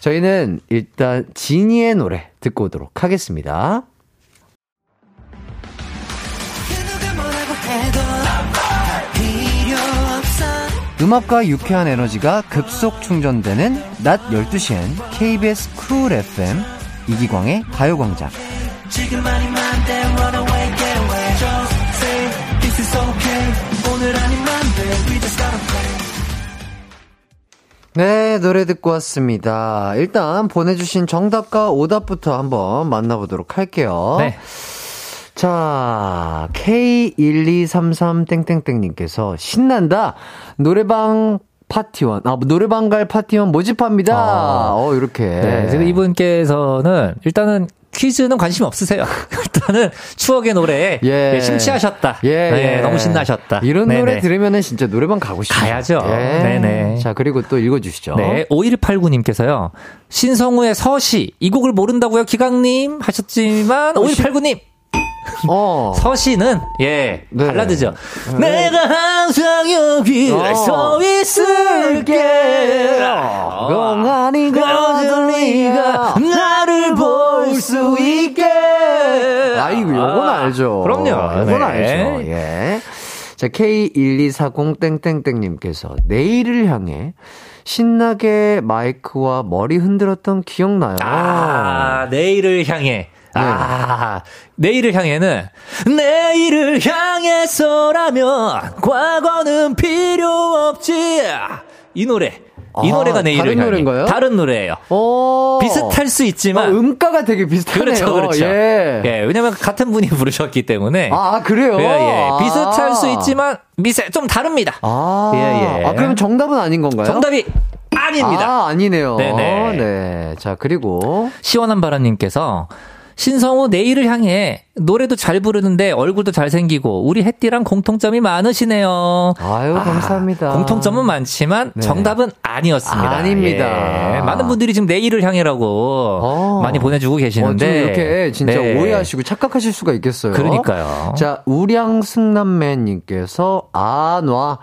저희는 일단 지니의 노래 듣고 오도록 하겠습니다. 음악과 유쾌한 에너지가 급속 충전되는 낮 12시엔 KBS 쿨 FM 이기광의 가요광장. 네, 노래 듣고 왔습니다. 일단 보내주신 정답과 오답부터 한번 만나보도록 할게요. 네. 자, K1233땡땡땡님께서 신난다! 노래방 파티원, 아, 노래방 갈 파티원 모집합니다! 아. 어, 이렇게. 네, 지금 이분께서는 일단은 퀴즈는 관심 없으세요. 일단은 추억의 노래에 예. 예, 심취하셨다. 예, 네, 예. 너무 신나셨다. 이런 네네. 노래 들으면은 진짜 노래방 가고 싶어요. 가야죠. 예. 네네. 자, 그리고 또 읽어주시죠. 네, 5189님께서요. 신성우의 서시, 이 곡을 모른다고요, 기강님? 하셨지만, 5189님! 어. 서시는, 예, 네. 발라드죠. 내가 항상 여기 어. 서 있을게. 영원히 거둔 네가 나를 볼 수 있게. 아이고, 요건 알죠. 그럼요. 요건 네. 알죠. 예. 자, K1240 땡땡땡님께서 내일을 향해 신나게 마이크와 머리 흔들었던 기억나요? 아, 내일을 향해. 아, 내일을 향해는 내일을 향해서라면 과거는 필요 없지. 이 노래. 이 아, 노래가 내일을 다른 향해. 노래인가요? 다른 노래예요. 어. 비슷할 수 아, 있지만 음가가 되게 비슷하네요. 그렇죠, 그렇죠. 예. 예, 왜냐면 같은 분이 부르셨기 때문에. 아, 그래요? 예, 예. 아. 비슷할 수 있지만 미세 좀 다릅니다. 아. 예, 예. 아, 그럼 정답은 아닌 건가요? 정답이 아닙니다. 아, 아니네요. 네네. 네. 자, 그리고. 시원한 바람님께서 신성우 내일을 향해 노래도 잘 부르는데 얼굴도 잘생기고 우리 햇띠랑 공통점이 많으시네요. 아유, 감사합니다. 공통점은 많지만 네. 정답은 아니었습니다. 아 닙니다. 예. 많은 분들이 지금 내일을 향해라고 어. 많이 보내주고 계시는데 어, 좀 이렇게 진짜 네. 오해하시고 착각하실 수가 있겠어요. 그러니까요. 자, 우량승남매님께서, 아, 놔.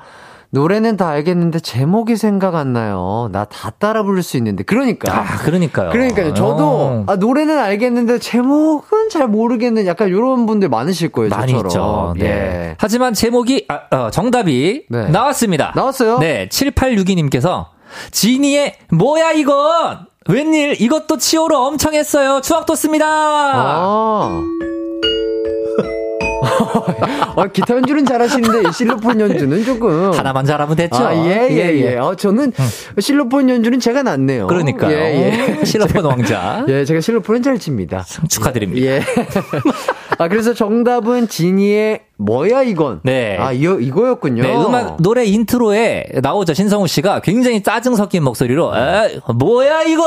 노래는 다 알겠는데 제목이 생각 안 나요. 나 다 따라 부를 수 있는데. 그러니까. 아, 그러니까요. 그러니까요. 저도 어. 아, 노래는 알겠는데 제목은 잘 모르겠는 약간 이런 분들 많으실 거예요. 많이 저처럼. 있죠. 네. 예. 하지만 제목이 아, 어, 정답이 네. 나왔습니다. 나왔어요? 네, 7862님께서 지니의 뭐야 이건 웬일 이것도 치오로 엄청 했어요. 추억 돋습니다. 아. 아, 기타 연주는 잘하시는데 이 실로폰 연주는 조금 하나만 잘하면 됐죠. 아, 예, 예, 예. 어, 저는 실로폰 연주는 제가 낫네요. 그러니까요. 예, 예. 실로폰 왕자. 예, 제가 실로폰은 잘 칩니다. 축하드립니다. 예. 아, 그래서 정답은 지니의 뭐야 이건? 네. 아, 이거 이거였군요. 네, 음악 노래 intro에 나오죠 신성우 씨가 굉장히 짜증 섞인 목소리로 에 뭐야 이건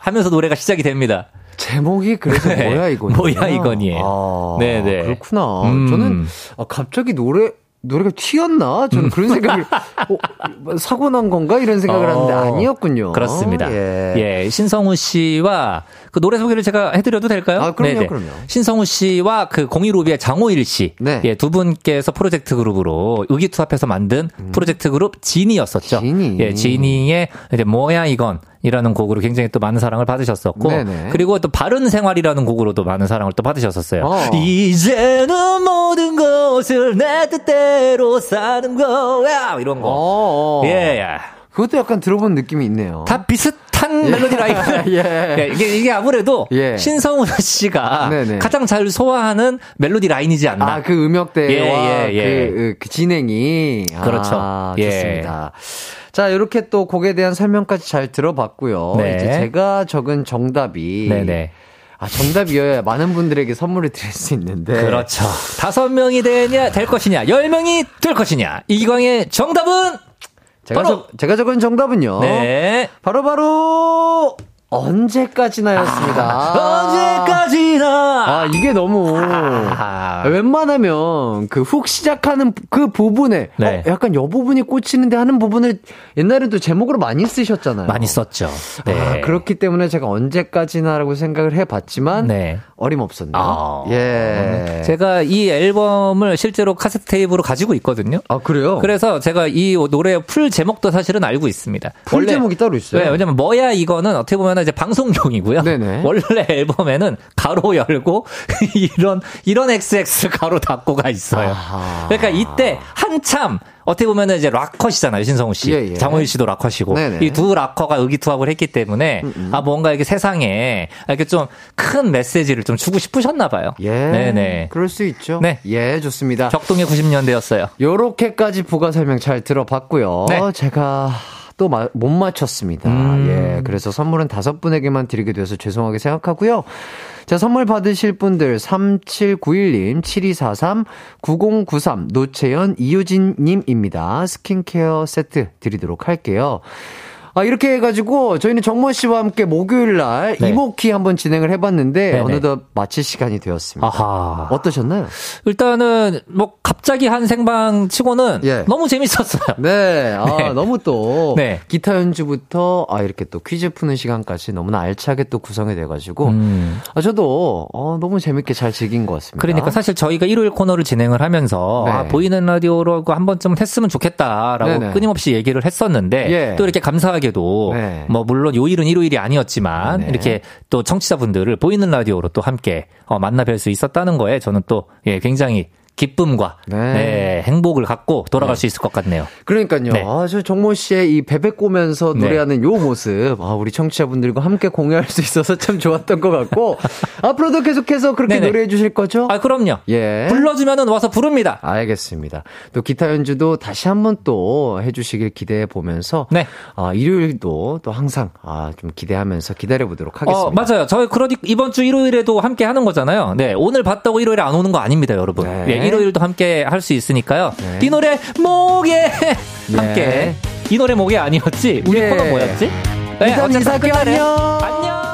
하면서 노래가 시작이 됩니다. 제목이 그래서 네. 뭐야 이건? 뭐야 이건이에요. 아, 네, 네. 그렇구나. 음. 저는 아, 갑자기 노래 노래가 튀었나? 저는 그런 생각을 어, 사고 난 건가 이런 생각을 어, 하는데 아니었군요. 그렇습니다. 예. 예. 신성우 씨와 그 노래 소개를 제가 해드려도 될까요? 아, 그럼요, 네네. 그럼요. 신성우 씨와 그 015B의 장호일 씨. 네. 예, 두 분께서 프로젝트 그룹으로 의기투합해서 만든 프로젝트 그룹 지니였었죠. 음. 지니. 예, 지니의 이제 뭐야 이건. 이라는 곡으로 굉장히 또 많은 사랑을 받으셨었고 네네. 그리고 또 바른 생활이라는 곡으로도 많은 사랑을 또 받으셨었어요. 어. 이제는 모든 것을 내 뜻대로 사는 거야 이런 거. 어, 어. 예, 예. 그것도 약간 들어본 느낌이 있네요. 다 비슷한 비슷한 멜로디 라인. 예. 예, 이게, 이게 아무래도 예. 신성훈 씨가 네네. 가장 잘 소화하는 멜로디 라인이지 않나. 아, 그 음역대와 예, 예, 예. 그, 그 진행이. 그렇죠. 아, 예. 좋습니다. 자, 이렇게 또 곡에 대한 설명까지 잘 들어봤고요. 네. 이제 제가 적은 정답이. 네네. 아, 정답이어야 많은 분들에게 선물을 드릴 수 있는데. 그렇죠. 다섯 명이 되냐, 될 것이냐, 열 명이 될 것이냐. 이기광의 정답은? 제가, 바로- 적, 제가 적은 정답은요. 네. 바로바로 언제까지나였습니다. 언제까지나. 아, 이게 너무. 아. 웬만하면 그 hook 시작하는 그 부분에 네. 어, 약간 여 부분이 꽂히는데 하는 부분을 옛날에도 제목으로 많이 쓰셨잖아요. 많이 썼죠. 네. 아, 그렇기 때문에 제가 언제까지나라고 생각을 해봤지만 네. 어림없었네요. 아. 예. 제가 이 앨범을 실제로 카세트 테이프로 가지고 있거든요. 아 그래요? 그래서 제가 이 노래의 full 제목도 사실은 알고 있습니다. full 원래- 제목이 따로 있어요. 네, 왜냐면 뭐야 이거는 어떻게 보면 이제 방송용이고요. 네네. 원래 앨범에는 가로 열고 이런 이런 XX 가로 닫고가 있어요. 아하. 그러니까 이때 한참 어떻게 보면은 이제 락컷이잖아요, 신성우 씨. 예, 예. 장호일 씨도 락컷이고. 이 두 락커가 의기투합을 했기 때문에 아 뭔가 이렇게 세상에 이렇게 좀 큰 메시지를 좀 주고 싶으셨나 봐요. 예. 네네. 그럴 수 있죠. 네. 예, 좋습니다. 격동의 90년대였어요. 요렇게까지 부가 설명 잘 들어봤고요. 네. 제가 또 못 맞췄습니다. 음. 예. 그래서 선물은 다섯 분에게만 드리게 돼서 죄송하게 생각하고요. 자, 선물 받으실 분들 3791님, 7243, 9093, 노채연, 이유진님입니다. 스킨케어 세트 드리도록 할게요. 아, 이렇게 해가지고 저희는 정모 씨와 함께 목요일 날 네. 이모키 한번 진행을 해봤는데 네네. 어느덧 마칠 시간이 되었습니다. 아하. 어떠셨나요? 일단은 뭐 갑자기 한 생방 치고는 예. 너무 재밌었어요. 네, 아, 네. 너무 또, 네. 기타 연주부터, 아, 이렇게 또 퀴즈 푸는 시간까지 너무나 알차게 또 구성이 돼가지고, 음. 아, 저도, 어, 너무 재밌게 잘 즐긴 것 같습니다. 그러니까 사실 저희가 일요일 코너를 진행을 하면서 네. 아, 보이는 라디오로 한 번쯤 했으면 좋겠다라고 네네. 끊임없이 얘기를 했었는데 예. 또 이렇게 감사하게 도 네. 뭐 물론 요일은 일요일이 아니었지만 네. 이렇게 또 청취자분들을 보이는 라디오로 또 함께 어, 만나 뵐 수 있었다는 거에 저는 또 예, 굉장히 기쁨과 네. 네, 행복을 갖고 돌아갈 수 있을 것 같네요. 그러니까요. 네. 아, 저 정모 씨의 이 베베 꼬면서 네. 노래하는 요 모습, 아, 우리 청취자분들과 함께 공유할 수 있어서 참 좋았던 것 같고, 앞으로도 계속해서 그렇게. 노래해 주실 거죠? 아 그럼요. 예. 불러주면은 와서 부릅니다. 알겠습니다. 또 기타 연주도 다시 한번 또 해주시길 기대해 보면서 네. 아, 일요일도 또 항상 아, 좀 기대하면서 기다려 보도록 하겠습니다. 어, 맞아요. 저희 그러니 이번 주 일요일에도 함께 하는 거잖아요. 네, 오늘 봤다고 일요일에 안 오는 거 아닙니다, 여러분. 네. 네, 일요일도 함께 할 수 있으니까요. 네. 이 노래 목에 함께. 이 노래 목에 아니었지? 우리 예. 코너 뭐였지? 네, 인사할게요. 끝나네요. 안녕. 안녕.